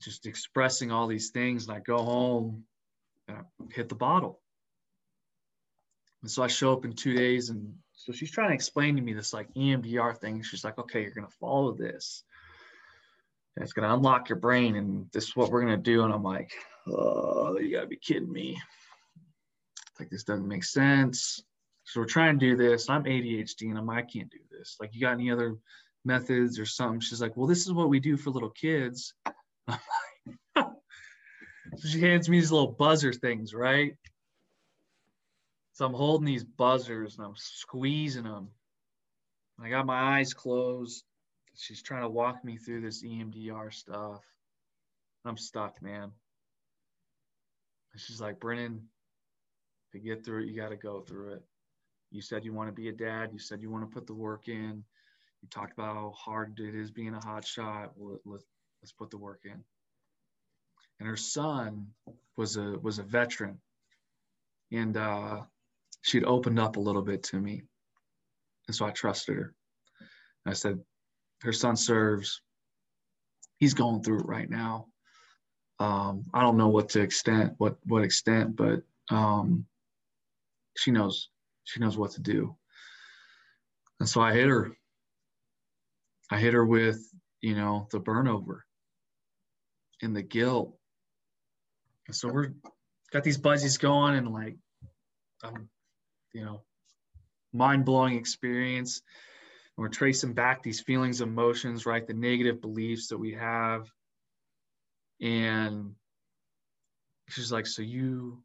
just expressing all these things. And I go home I hit the bottle. And so I show up in two days. And so she's trying to explain to me this like EMDR thing. She's like, okay, you're going to follow this. And it's going to unlock your brain. And this is what we're going to do. And I'm like, oh, you got to be kidding me. Like, this doesn't make sense. So we're trying to do this. I'm ADHD and I'm, I can't do this. Like, you got any other methods or something? She's like, well, this is what we do for little kids she hands me these little buzzer things, right? So I'm holding these buzzers and I'm squeezing them. I got my eyes closed. She's trying to walk me through this EMDR stuff. I'm stuck, man. And she's like, Brendan, to get through it, you got to go through it. You said you want to be a dad. You said you want to put the work in. You talked about how hard it is being a hot shot. Let's let's put the work in. And her son was a was a veteran, and uh, she'd opened up a little bit to me, and so I trusted her. And I said, "Her son serves. He's going through it right now. Um, I don't know what to extent, what what extent, but um, she knows. She knows what to do." And so I hit her. I hit her with, you know, the burnover and the guilt. So we're got these buzzies going and like, um, you know, mind blowing experience. And we're tracing back these feelings, emotions, right? The negative beliefs that we have. And she's like, so you,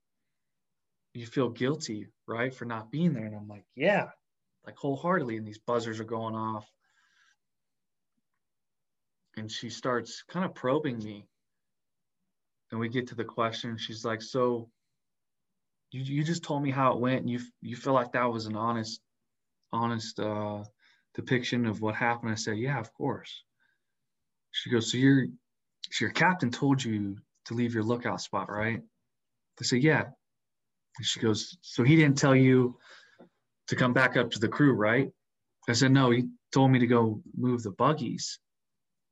you feel guilty, right? For not being there. And I'm like, yeah, like wholeheartedly. And these buzzers are going off. And she starts kind of probing me and we get to the question she's like so you, you just told me how it went and you you feel like that was an honest honest uh, depiction of what happened? I said yeah of course. She goes so your so your captain told you to leave your lookout spot right? I said yeah. And she goes so he didn't tell you to come back up to the crew right? I said no he told me to go move the buggies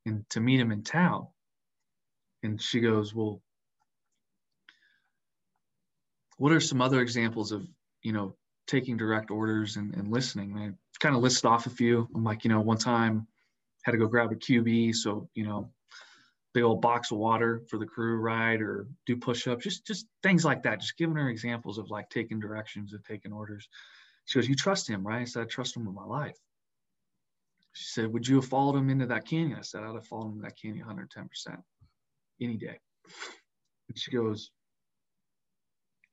and to meet him in town. And she goes well what are some other examples of, you know, taking direct orders and, and listening? And I kind of listed off a few. I'm like, you know, one time had to go grab a cubie. So, you know, big old box of water for the crew, ride Or do push-ups, just just things like that. Just giving her examples of like taking directions and taking orders. She goes, You trust him, right? I said, I trust him with my life. She said, Would you have followed him into that canyon? I said, I'd have followed him that canyon 110% any day. And she goes,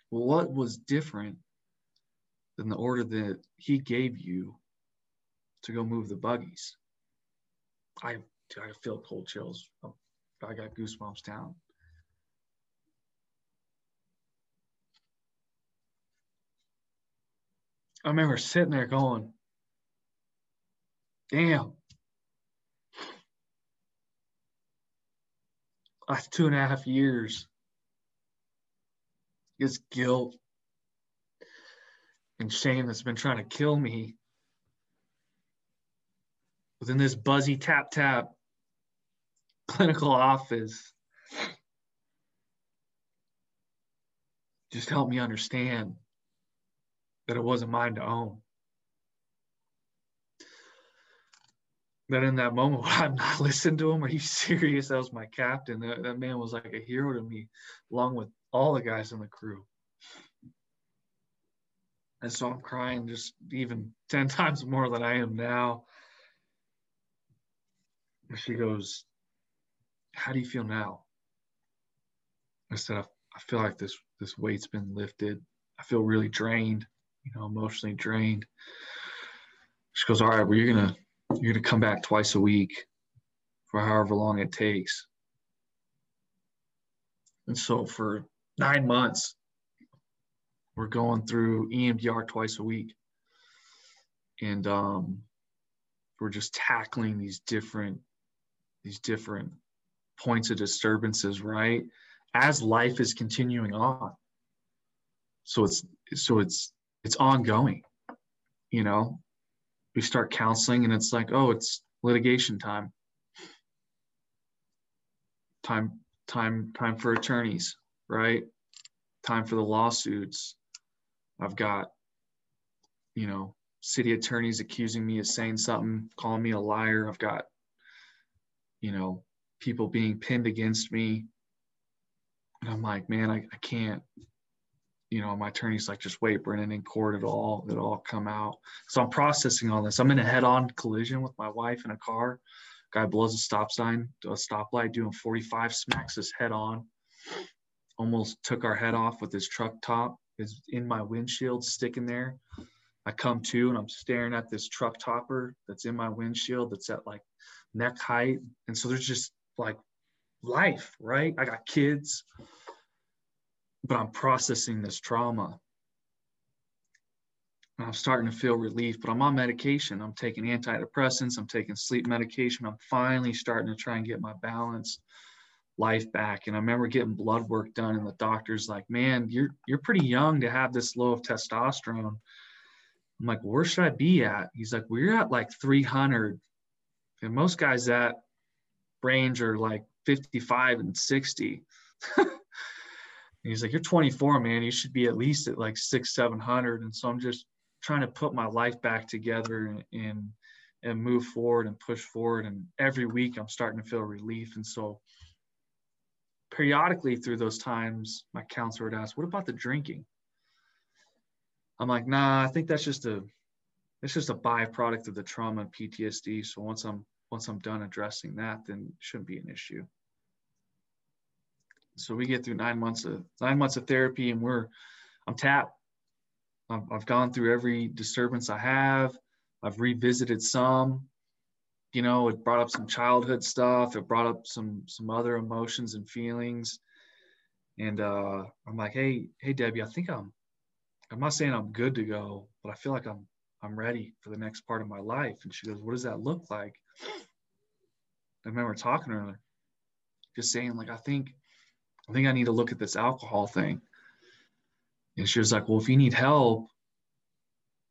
what was different than the order that he gave you to go move the buggies? I, I feel cold chills. I got goosebumps down. I remember sitting there going, damn. That's two and a half years. It's guilt and shame that's been trying to kill me. Within this buzzy tap tap clinical office, just help me understand that it wasn't mine to own. But in that moment, I'm not listening to him. Are you serious? That was my captain. That, that man was like a hero to me, along with all the guys in the crew. And so I'm crying just even 10 times more than I am now. And She goes, How do you feel now? I said, I, I feel like this this weight's been lifted. I feel really drained you know, emotionally drained. She goes, all right, well, you're gonna you're gonna come back twice a week for however long it takes. And so for nine months, we're going through EMDR twice a week. And um, we're just tackling these different these different points of disturbances, right? As life is continuing on. So it's so it's it's ongoing. You know, we start counseling and it's like, oh, it's litigation time. Time, time, time for attorneys, right? Time for the lawsuits. I've got, you know, city attorneys accusing me of saying something, calling me a liar. I've got, you know, people being pinned against me. And I'm like, man, I, I can't, you know, my attorney's like, just wait, Brendan, in court, it'll all, it'll all come out. So I'm processing all this. I'm in a head-on collision with my wife in a car. Guy blows a stop sign, a stoplight, doing 45, smacks his head on. Almost took our head off with his truck top. Is in my windshield, sticking there. I come to and I'm staring at this truck topper that's in my windshield that's at like neck height. And so there's just like life, right? I got kids but I'm processing this trauma. And I'm starting to feel relief, but I'm on medication. I'm taking antidepressants, I'm taking sleep medication. I'm finally starting to try and get my balance life back. And I remember getting blood work done, and the doctor's like, Man, you're you're pretty young to have this low of testosterone. I'm like, where should I be at? He's like, well, you're at like 300. And most guys that range are like 55 and 60. he's like, You're 24, man. You should be at least at like six, 700. And so I'm just trying to put my life back together and, and, and move forward and push forward. And every week I'm starting to feel relief. And so periodically through those times, my counselor would ask, What about the drinking? I'm like, nah, I think that's just a it's just a byproduct of the trauma and PTSD. So once I'm once I'm done addressing that, then it shouldn't be an issue so we get through nine months of nine months of therapy and we're i'm tapped I've, I've gone through every disturbance i have i've revisited some you know it brought up some childhood stuff it brought up some some other emotions and feelings. And uh i'm like hey hey debbie i think i'm i'm not saying i'm good to go but i feel like i'm i'm ready for the next part of my life. And she goes what does that look like? I remember talking to her just saying like i think I think I need to look at this alcohol thing. And she was like, Well, if you need help,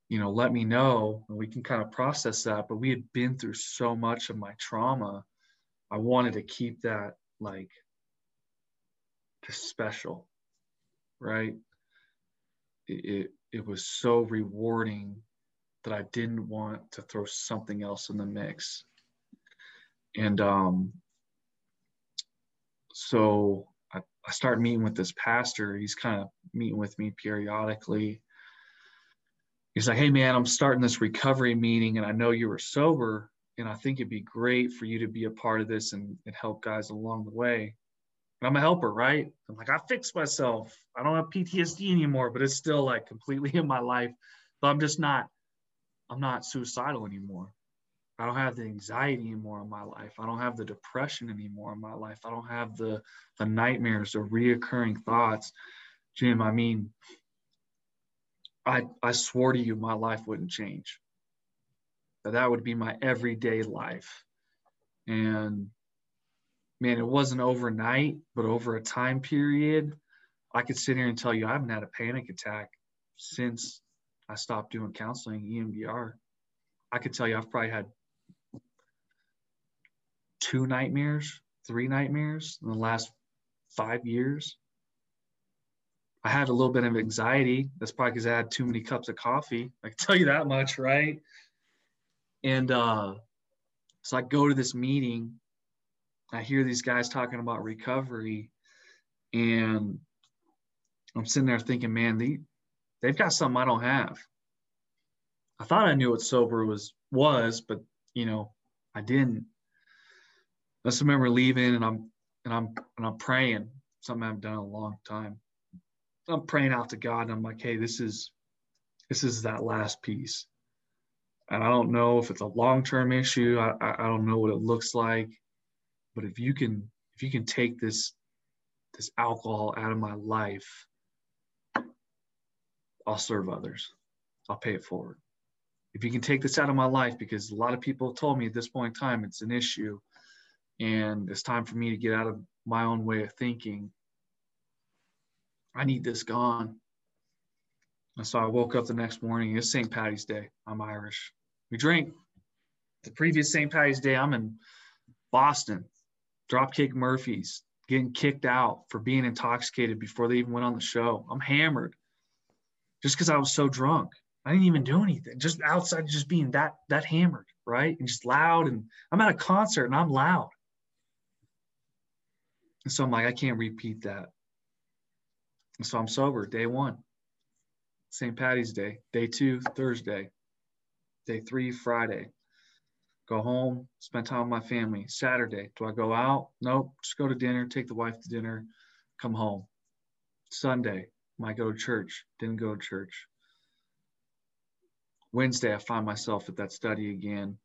you know, let me know and we can kind of process that. But we had been through so much of my trauma. I wanted to keep that like just special. Right. it, it was so rewarding that I didn't want to throw something else in the mix. And um, so I, I started meeting with this pastor. He's kind of meeting with me periodically. He's like, hey, man, I'm starting this recovery meeting, and I know you were sober, and I think it'd be great for you to be a part of this and, and help guys along the way. I'm a helper, right? I'm like, I fixed myself. I don't have PTSD anymore, but it's still like completely in my life. But I'm just not, I'm not suicidal anymore. I don't have the anxiety anymore in my life. I don't have the depression anymore in my life. I don't have the the nightmares, the reoccurring thoughts. Jim, I mean, I I swore to you my life wouldn't change. That that would be my everyday life. And man, it wasn't overnight, but over a time period, I could sit here and tell you I haven't had a panic attack since I stopped doing counseling, EMDR. I could tell you I've probably had two nightmares, three nightmares in the last five years. I had a little bit of anxiety. That's probably because I had too many cups of coffee. I can tell you that much, right? And uh, so I go to this meeting I hear these guys talking about recovery, and I'm sitting there thinking, man, they they've got something I don't have. I thought I knew what sober was was, but you know, I didn't. I just remember leaving, and I'm and I'm and I'm praying something I haven't done in a long time. I'm praying out to God, and I'm like, hey, this is this is that last piece, and I don't know if it's a long term issue. I I don't know what it looks like. But if you can if you can take this this alcohol out of my life i'll serve others. I'll pay it forward. If you can take this out of my life because a lot of people told me at this point in time it's an issue and it's time for me to get out of my own way of thinking i need this gone and so i woke up the next morning it's st patty's day i'm irish we drink the previous st patty's day i'm in boston Dropkick Murphys getting kicked out for being intoxicated before they even went on the show. I'm hammered just because I was so drunk. I didn't even do anything, just outside, just being that that hammered, right? And just loud. And I'm at a concert and I'm loud. And so I'm like, I can't repeat that. So I'm sober day one, St. Patty's Day, day two, Thursday, day three, Friday go home, spend time with my family. Saturday, do I go out? Nope, just go to dinner, take the wife to dinner, come home. Sunday, might go to church, didn't go to church. Wednesday, I find myself at that study again,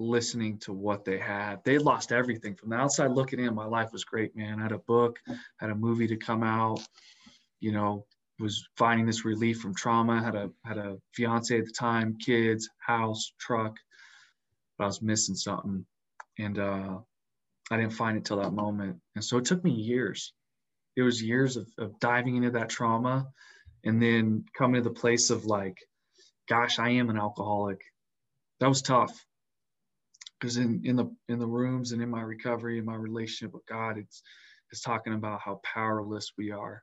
listening to what they had. They lost everything from the outside looking in. My life was great, man. I had a book, had a movie to come out, you know, was finding this relief from trauma, had a had a fiance at the time, kids, house, truck but I was missing something. And uh, I didn't find it till that moment. And so it took me years. It was years of, of diving into that trauma and then coming to the place of like, gosh, I am an alcoholic. That was tough. Because in, in the in the rooms and in my recovery and my relationship with God, it's it's talking about how powerless we are.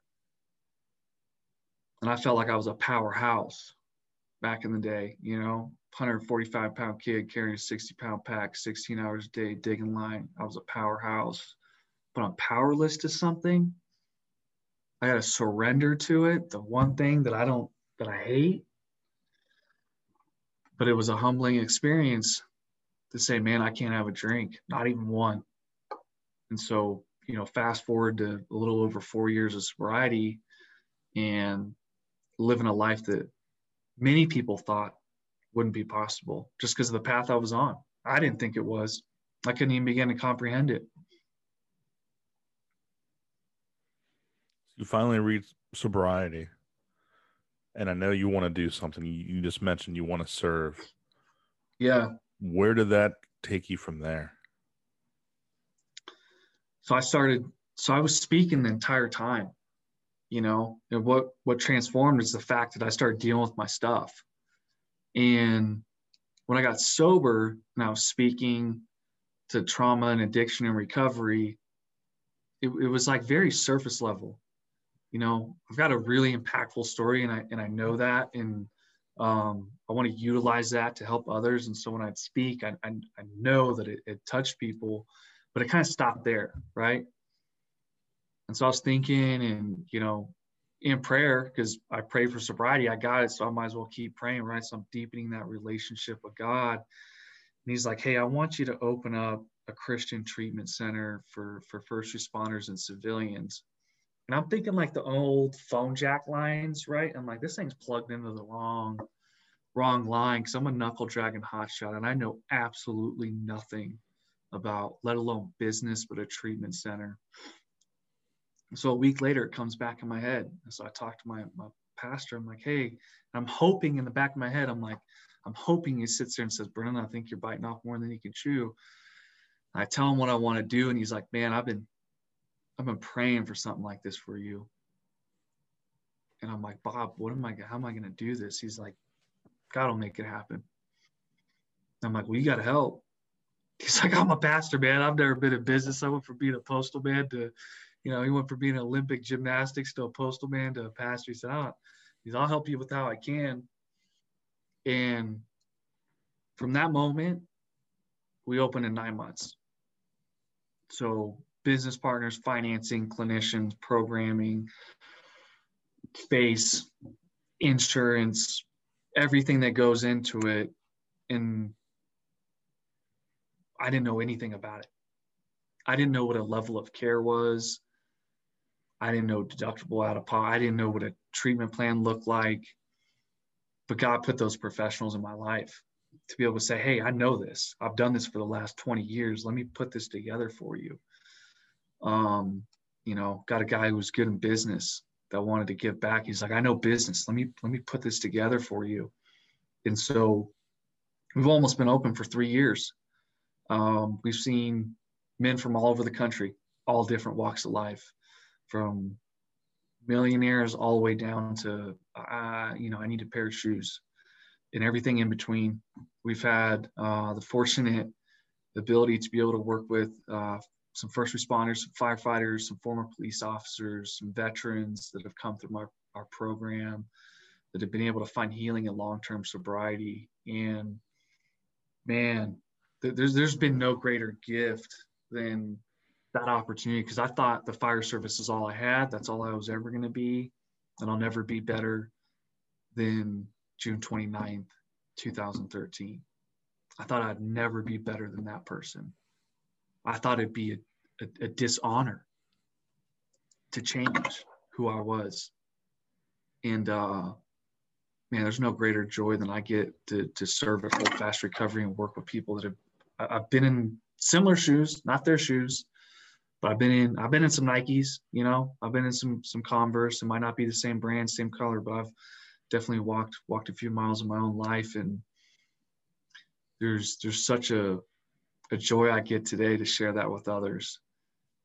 And I felt like I was a powerhouse back in the day, you know, 145 pound kid carrying a 60 pound pack, 16 hours a day, digging line. I was a powerhouse, but I'm powerless to something. I got to surrender to it. The one thing that I don't, that I hate. But it was a humbling experience to say, man, I can't have a drink, not even one. And so, you know, fast forward to a little over four years of sobriety and living a life that many people thought wouldn't be possible just because of the path I was on. I didn't think it was. I couldn't even begin to comprehend it. You finally reach sobriety. And I know you want to do something. You just mentioned you want to serve. Yeah. Where did that take you from there? So I started, so I was speaking the entire time, you know, and what, what transformed is the fact that I started dealing with my stuff. And when I got sober and I was speaking to trauma and addiction and recovery, it, it was like very surface level. you know, I've got a really impactful story and I, and I know that. And um, I want to utilize that to help others. And so when I'd speak, I, I, I know that it, it touched people, but it kind of stopped there. Right. And so I was thinking and, you know, in prayer, because I pray for sobriety, I got it. So I might as well keep praying. Right. So I'm deepening that relationship with God. And he's like, Hey, I want you to open up a Christian treatment center for, for first responders and civilians. And I'm thinking like the old phone jack lines, right? I'm like, this thing's plugged into the wrong, wrong line because I'm a knuckle dragon hotshot and I know absolutely nothing about, let alone business, but a treatment center. So a week later, it comes back in my head. And so I talked to my, my pastor. I'm like, hey, I'm hoping in the back of my head, I'm like, I'm hoping he sits there and says, Brendan, I think you're biting off more than you can chew. I tell him what I want to do, and he's like, man, I've been I've been praying for something like this for you. And I'm like, Bob, what am I, how am I going to do this? He's like, God will make it happen. I'm like, well, you got to help. He's like, I'm a pastor, man. I've never been in business. I went from being a postal man to, you know, he went from being an Olympic gymnastics to a postal man to a pastor. He said, oh, he's, I'll help you with how I can. And from that moment, we opened in nine months. So business partners, financing, clinicians, programming, space, insurance, everything that goes into it. And I didn't know anything about it. I didn't know what a level of care was. I didn't know deductible out of pocket. I didn't know what a treatment plan looked like. But God put those professionals in my life to be able to say, hey, I know this. I've done this for the last 20 years. Let me put this together for you um, you know, got a guy who was good in business that wanted to give back. He's like, I know business. Let me let me put this together for you. And so we've almost been open for three years. Um, we've seen men from all over the country, all different walks of life, from millionaires all the way down to, uh, you know, I need a pair of shoes and everything in between. We've had uh, the fortunate ability to be able to work with uh, some first responders, some firefighters, some former police officers, some veterans that have come through our, our program that have been able to find healing and long-term sobriety. And man, there's there's been no greater gift than that opportunity because I thought the fire service is all I had. That's all I was ever going to be. And I'll never be better than June 29th, 2013. I thought I'd never be better than that person. I thought it'd be a a, a dishonor to change who I was. And uh, man, there's no greater joy than I get to to serve at Hold Fast Recovery and work with people that have. I've been in similar shoes, not their shoes, but I've been in I've been in some Nikes. You know, I've been in some some Converse. It might not be the same brand, same color, but I've definitely walked walked a few miles in my own life, and there's there's such a a joy I get today to share that with others.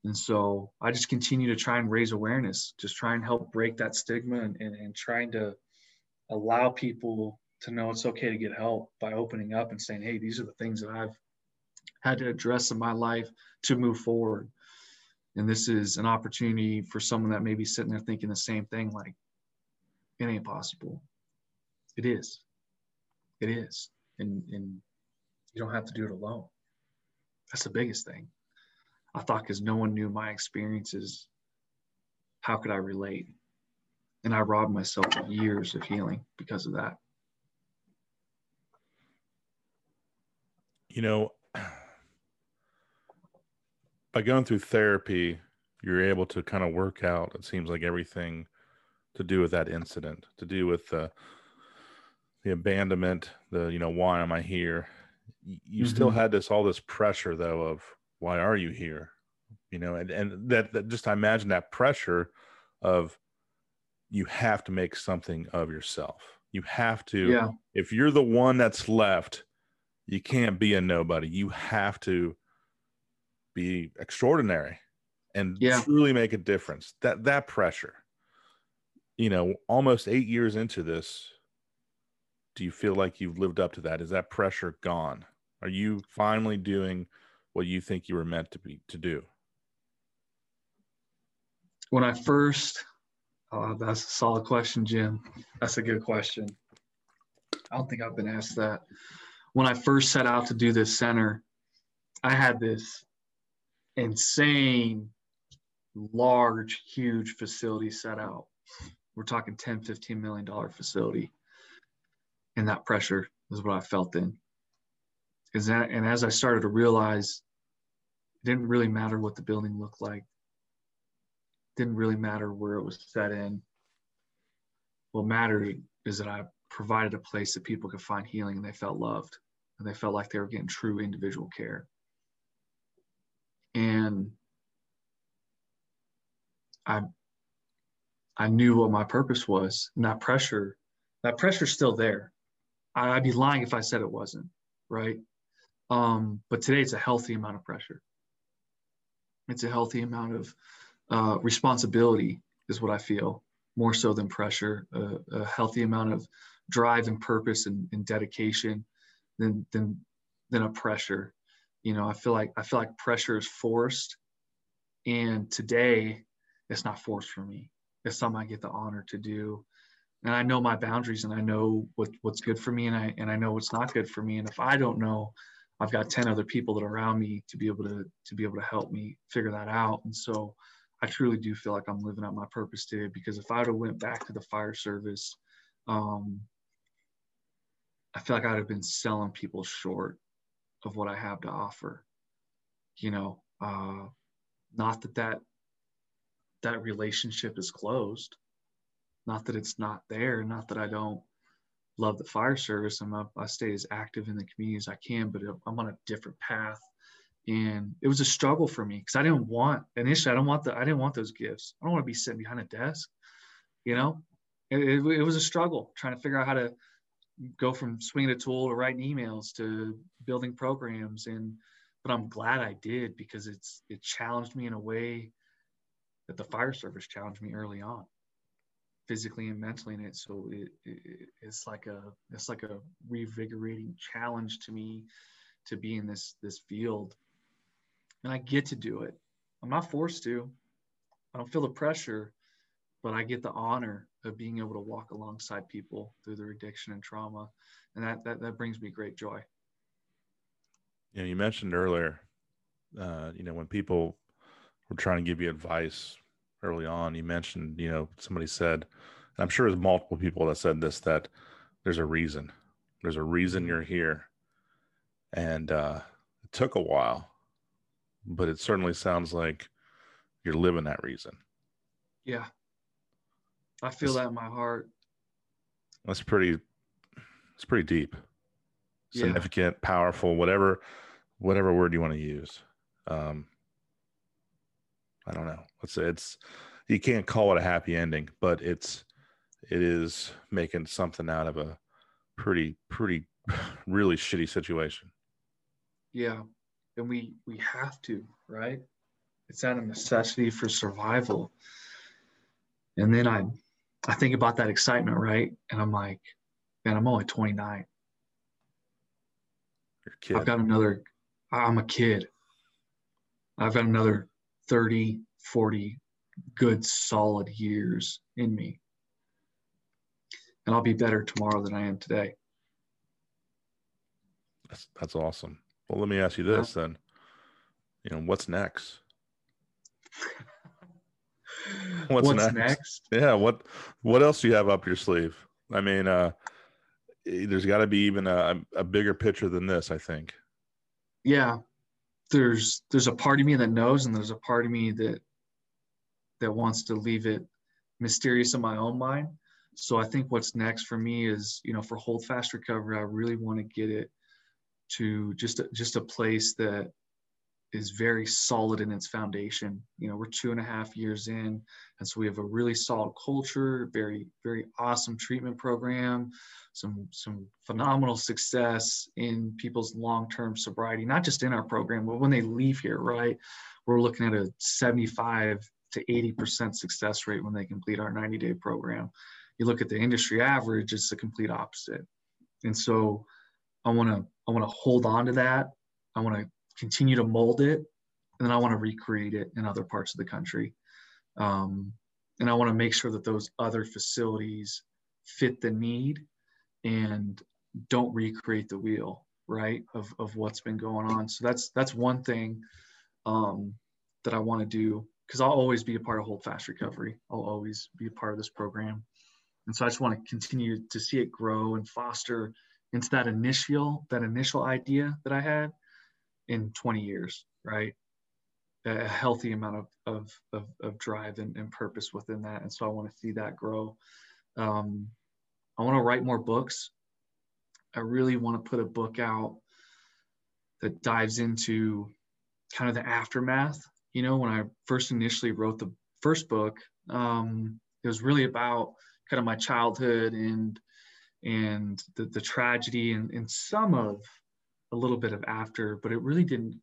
And so I just continue to try and raise awareness, just try and help break that stigma and, and, and trying to allow people to know it's okay to get help by opening up and saying, hey, these are the things that I've had to address in my life to move forward. And this is an opportunity for someone that may be sitting there thinking the same thing like, it ain't possible. It is. It is. And, and you don't have to do it alone. That's the biggest thing. I thought because no one knew my experiences, how could I relate? And I robbed myself of years of healing because of that. You know, by going through therapy, you're able to kind of work out, it seems like everything to do with that incident, to do with the, the abandonment, the, you know, why am I here? You mm-hmm. still had this, all this pressure though of, why are you here? You know and and that, that just i imagine that pressure of you have to make something of yourself. You have to yeah. if you're the one that's left you can't be a nobody. You have to be extraordinary and yeah. truly make a difference. That that pressure you know almost 8 years into this do you feel like you've lived up to that? Is that pressure gone? Are you finally doing what you think you were meant to be to do when i first Uh, that's a solid question, Jim. That's a good question. I don't think I've been asked that. When I first set out to do this center, I had this insane, large, huge facility set out. We're talking 10, 15 million dollar facility. And that pressure is what I felt in. Is that and as I started to realize it didn't really matter what the building looked like. Didn't really matter where it was set in. What mattered is that I provided a place that people could find healing and they felt loved and they felt like they were getting true individual care. And I I knew what my purpose was, and that pressure, that pressure's still there. I'd be lying if I said it wasn't, right? Um, but today it's a healthy amount of pressure. It's a healthy amount of uh, responsibility, is what I feel, more so than pressure. A healthy amount of drive and purpose and, and dedication than than than a pressure. You know, I feel like I feel like pressure is forced, and today it's not forced for me. It's something I get the honor to do, and I know my boundaries and I know what what's good for me and I and I know what's not good for me. And if I don't know, I've got ten other people that are around me to be able to to be able to help me figure that out. And so I truly do feel like I'm living out my purpose today because if I would have went back to the fire service, um, I feel like I'd have been selling people short of what I have to offer. You know, uh, not that that that relationship is closed, not that it's not there, not that I don't love the fire service. I'm I stay as active in the community as I can, but I'm on a different path. And it was a struggle for me because I didn't want initially. I don't want the. I didn't want those gifts. I don't want to be sitting behind a desk. You know, it, it, it was a struggle trying to figure out how to go from swinging a tool to writing emails to building programs and but i'm glad i did because it's it challenged me in a way that the fire service challenged me early on physically and mentally in it so it, it, it's like a it's like a revigorating challenge to me to be in this this field and i get to do it i'm not forced to i don't feel the pressure but I get the honor of being able to walk alongside people through their addiction and trauma. And that, that, that brings me great joy. Know, you mentioned earlier, uh, you know, when people were trying to give you advice early on, you mentioned, you know, somebody said, I'm sure there's multiple people that said this, that there's a reason, there's a reason you're here. And uh, it took a while, but it certainly sounds like you're living that reason. Yeah, I feel that in my heart. That's pretty. It's pretty deep, significant, yeah. powerful, whatever, whatever word you want to use. Um, I don't know. It's it's you can't call it a happy ending, but it's it is making something out of a pretty pretty really shitty situation. Yeah, and we we have to right. It's out of necessity for survival. And then I I think about that excitement, right? And I'm like, man, I'm only 29. I've got another, I'm a kid. I've got another 30, 40 good, solid years in me. And I'll be better tomorrow than I am today. That's, that's awesome. Well, let me ask you this yeah. then. You know, what's next? What's, What's next? next? Yeah. What What else do you have up your sleeve? I mean, uh, there's got to be even a, a bigger picture than this. I think. Yeah, there's there's a part of me that knows, and there's a part of me that that wants to leave it mysterious in my own mind. So I think what's next for me is, you know, for Hold Fast Recovery, I really want to get it to just just a place that is very solid in its foundation. You know, we're two and a half years in, and so we have a really solid culture, very, very awesome treatment program, some some phenomenal success in people's long-term sobriety, not just in our program, but when they leave here, right? We're looking at a 75 to 80% success rate when they complete our 90-day program. You look at the industry average, it's the complete opposite. And so I want to I want to hold on to that. I want to continue to mold it, and then I want to recreate it in other parts of the country. Um, and I want to make sure that those other facilities fit the need and don't recreate the wheel, right? Of, of what's been going on. So that's that's one thing um, that I want to do because I'll always be a part of Hold Fast Recovery. I'll always be a part of this program. And so I just want to continue to see it grow and foster into that initial that initial idea that I had in 20 years, right? A healthy amount of of of, of drive and, and, purpose within that, and so I want to see that grow. Um, I want to write more books. I really want to put a book out that dives into kind of the aftermath. You know, when I first initially wrote the first book, um, it was really about kind of my childhood and and the, the tragedy and, and some of a little bit of after, but it really didn't,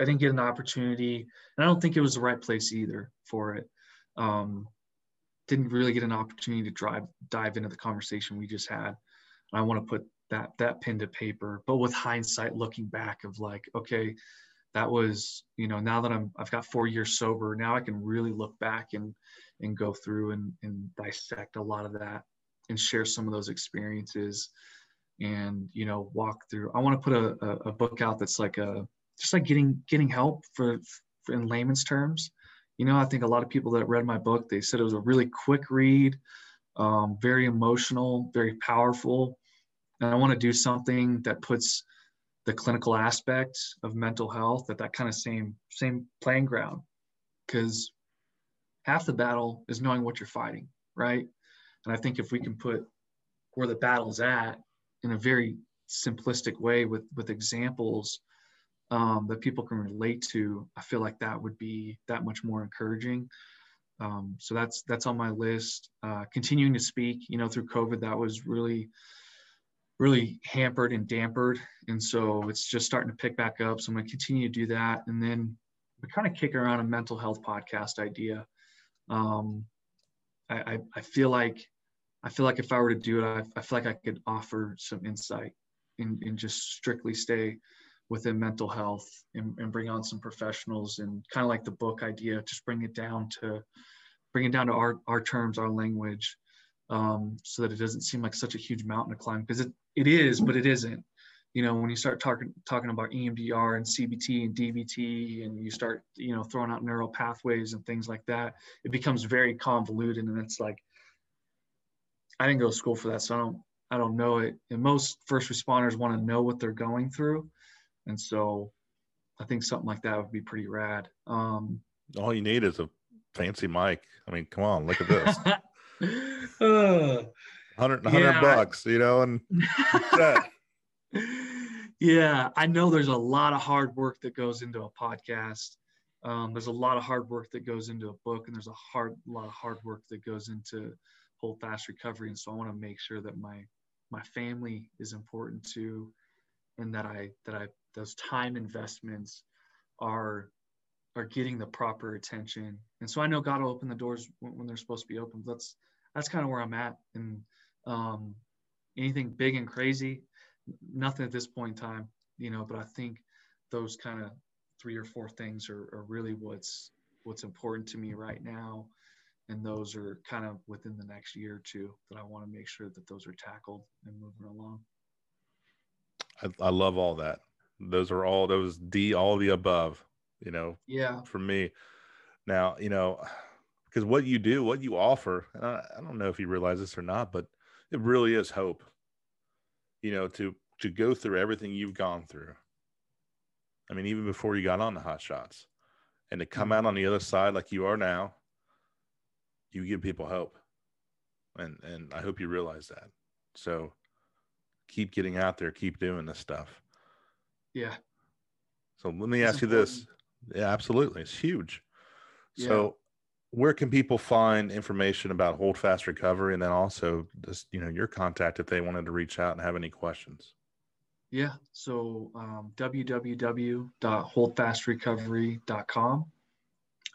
I didn't get an opportunity. And I don't think it was the right place either for it. Um, didn't really get an opportunity to drive, dive into the conversation we just had. I want to put that, that pen to paper, but with hindsight, looking back of like, okay, that was, you know, now that I'm, I've got four years sober, now I can really look back and, and go through and, and dissect a lot of that and share some of those experiences and you know walk through. I want to put a, a, a, book out that's like a just like getting getting help for, for, in layman's terms. You know i think a lot of people that read my book they said it was a really quick read um, very emotional very powerful. And i want to do something that puts the clinical aspect of mental health at that kind of same same playing ground. Because half the battle is knowing what you're fighting right? And I think if we can put where the battle's at in a very simplistic way with with examples um, that people can relate to, I feel like that would be that much more encouraging. Um, so that's that's on my list. Uh, continuing to speak, you know, through COVID, that was really really hampered and dampered, and so it's just starting to pick back up. So I'm going to continue to do that, and then we kind of kick around a mental health podcast idea. Um, I, I, I feel like I feel like if I were to do it, I, I feel like I could offer some insight and, and just strictly stay within mental health and, and bring on some professionals and kind of like the book idea, just bring it down to bring it down to our, our terms, our language, um, so that it doesn't seem like such a huge mountain to climb because it, it is, but it isn't. You know, when you start talking talking about EMDR and CBT and DBT, and you start you know throwing out neural pathways and things like that, it becomes very convoluted, and it's like I didn't go to school for that, so I don't I don't know it. And most first responders want to know what they're going through, and so I think something like that would be pretty rad. Um, All you need is a fancy mic. I mean, come on, look at this. uh, 100, 100 yeah. bucks, you know, and yeah, I know there's a lot of hard work that goes into a podcast. Um, there's a lot of hard work that goes into a book, and there's a hard lot of hard work that goes into hold fast recovery. And so i want to make sure that my my family is important too and that i that i those time investments are are getting the proper attention. And so i know god will open the doors when, when they're supposed to be open that's that's kind of where i'm at. And um anything big and crazy nothing at this point in time you know but i think those kind of three or four things are, are really what's what's important to me right now and those are kind of within the next year or two that I want to make sure that those are tackled and moving along. I, I love all that. Those are all those D, all the above. You know. Yeah. For me, now you know because what you do, what you offer, I, I don't know if you realize this or not, but it really is hope. You know, to to go through everything you've gone through. I mean, even before you got on the hot shots, and to come mm-hmm. out on the other side like you are now, you give people hope. And and i hope you realize that. So keep getting out there keep doing this stuff. Yeah. So let me ask you this. yeah absolutely. It's huge. Yeah. so where can people find information about hold fast recovery and then also just you know your contact if they wanted to reach out and have any questions? Yeah. So um, www.holdfastrecovery.com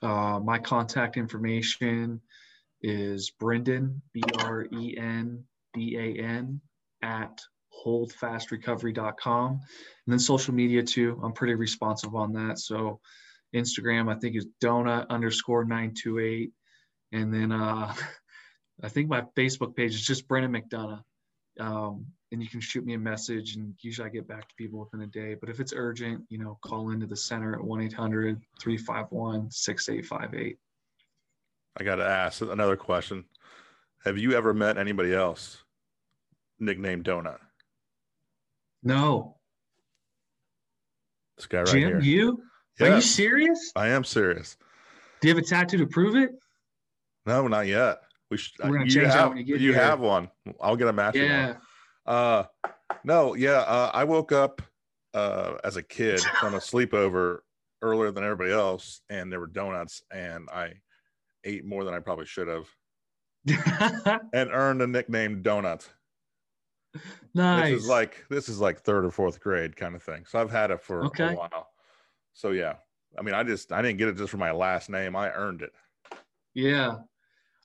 uh, my contact information is Brendan, B R E N D A N, at holdfastrecovery.com. And then social media too. I'm pretty responsive on that. So Instagram, I think is donut underscore 928. And then uh, I think my Facebook page is just Brendan McDonough. Um, and you can shoot me a message and usually I get back to people within a day. But if it's urgent, you know, call into the center at 1 800 351 6858. I got to ask another question. Have you ever met anybody else nicknamed Donut? No. This guy right Jim, here. you? Are you serious? I am serious. Do you have a tattoo to prove it? No, not yet. We should. We're gonna you change that have, when you get you here. have one. I'll get a matching Yeah. Uh, no, yeah. Uh, I woke up uh, as a kid from a sleepover earlier than everybody else, and there were donuts, and I ate more than I probably should have, and earned a nickname Donut. nice. This is like this is like third or fourth grade kind of thing. So I've had it for Okay. a while. So yeah, I mean, I just I didn't get it just for my last name. I earned it. Yeah.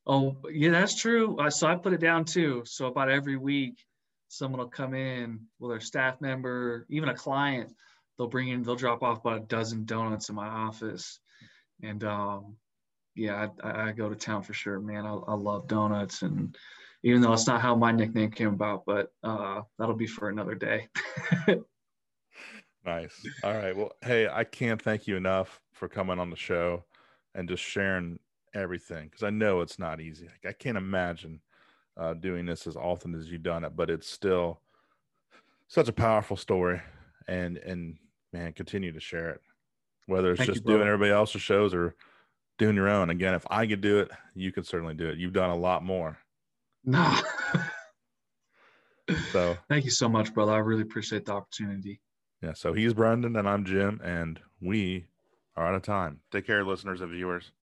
Oh, yeah, that's true. Uh, so I put it down too. So about every week, someone will come in, whether a staff member, even a client, they'll bring in, they'll drop off about a dozen donuts in my office. And um, yeah, I, I go to town for sure, man. I, I love donuts. And even though it's not how my nickname came about, but uh, that'll be for another day. Nice. All right. Well, hey, I can't thank you enough for coming on the show and just sharing everything because I know it's not easy. Like, I can't imagine uh, doing this as often as you've done it, but it's still such a powerful story. And and man, continue to share it, whether it's Thank you, just doing everybody else's shows or doing your own. Again, if I could do it, you could certainly do it. You've done a lot more. no. So Thank you so much, brother. I really appreciate the opportunity. yeah. So he's Brendan and I'm Jim, and we are out of time. Take care, listeners and viewers.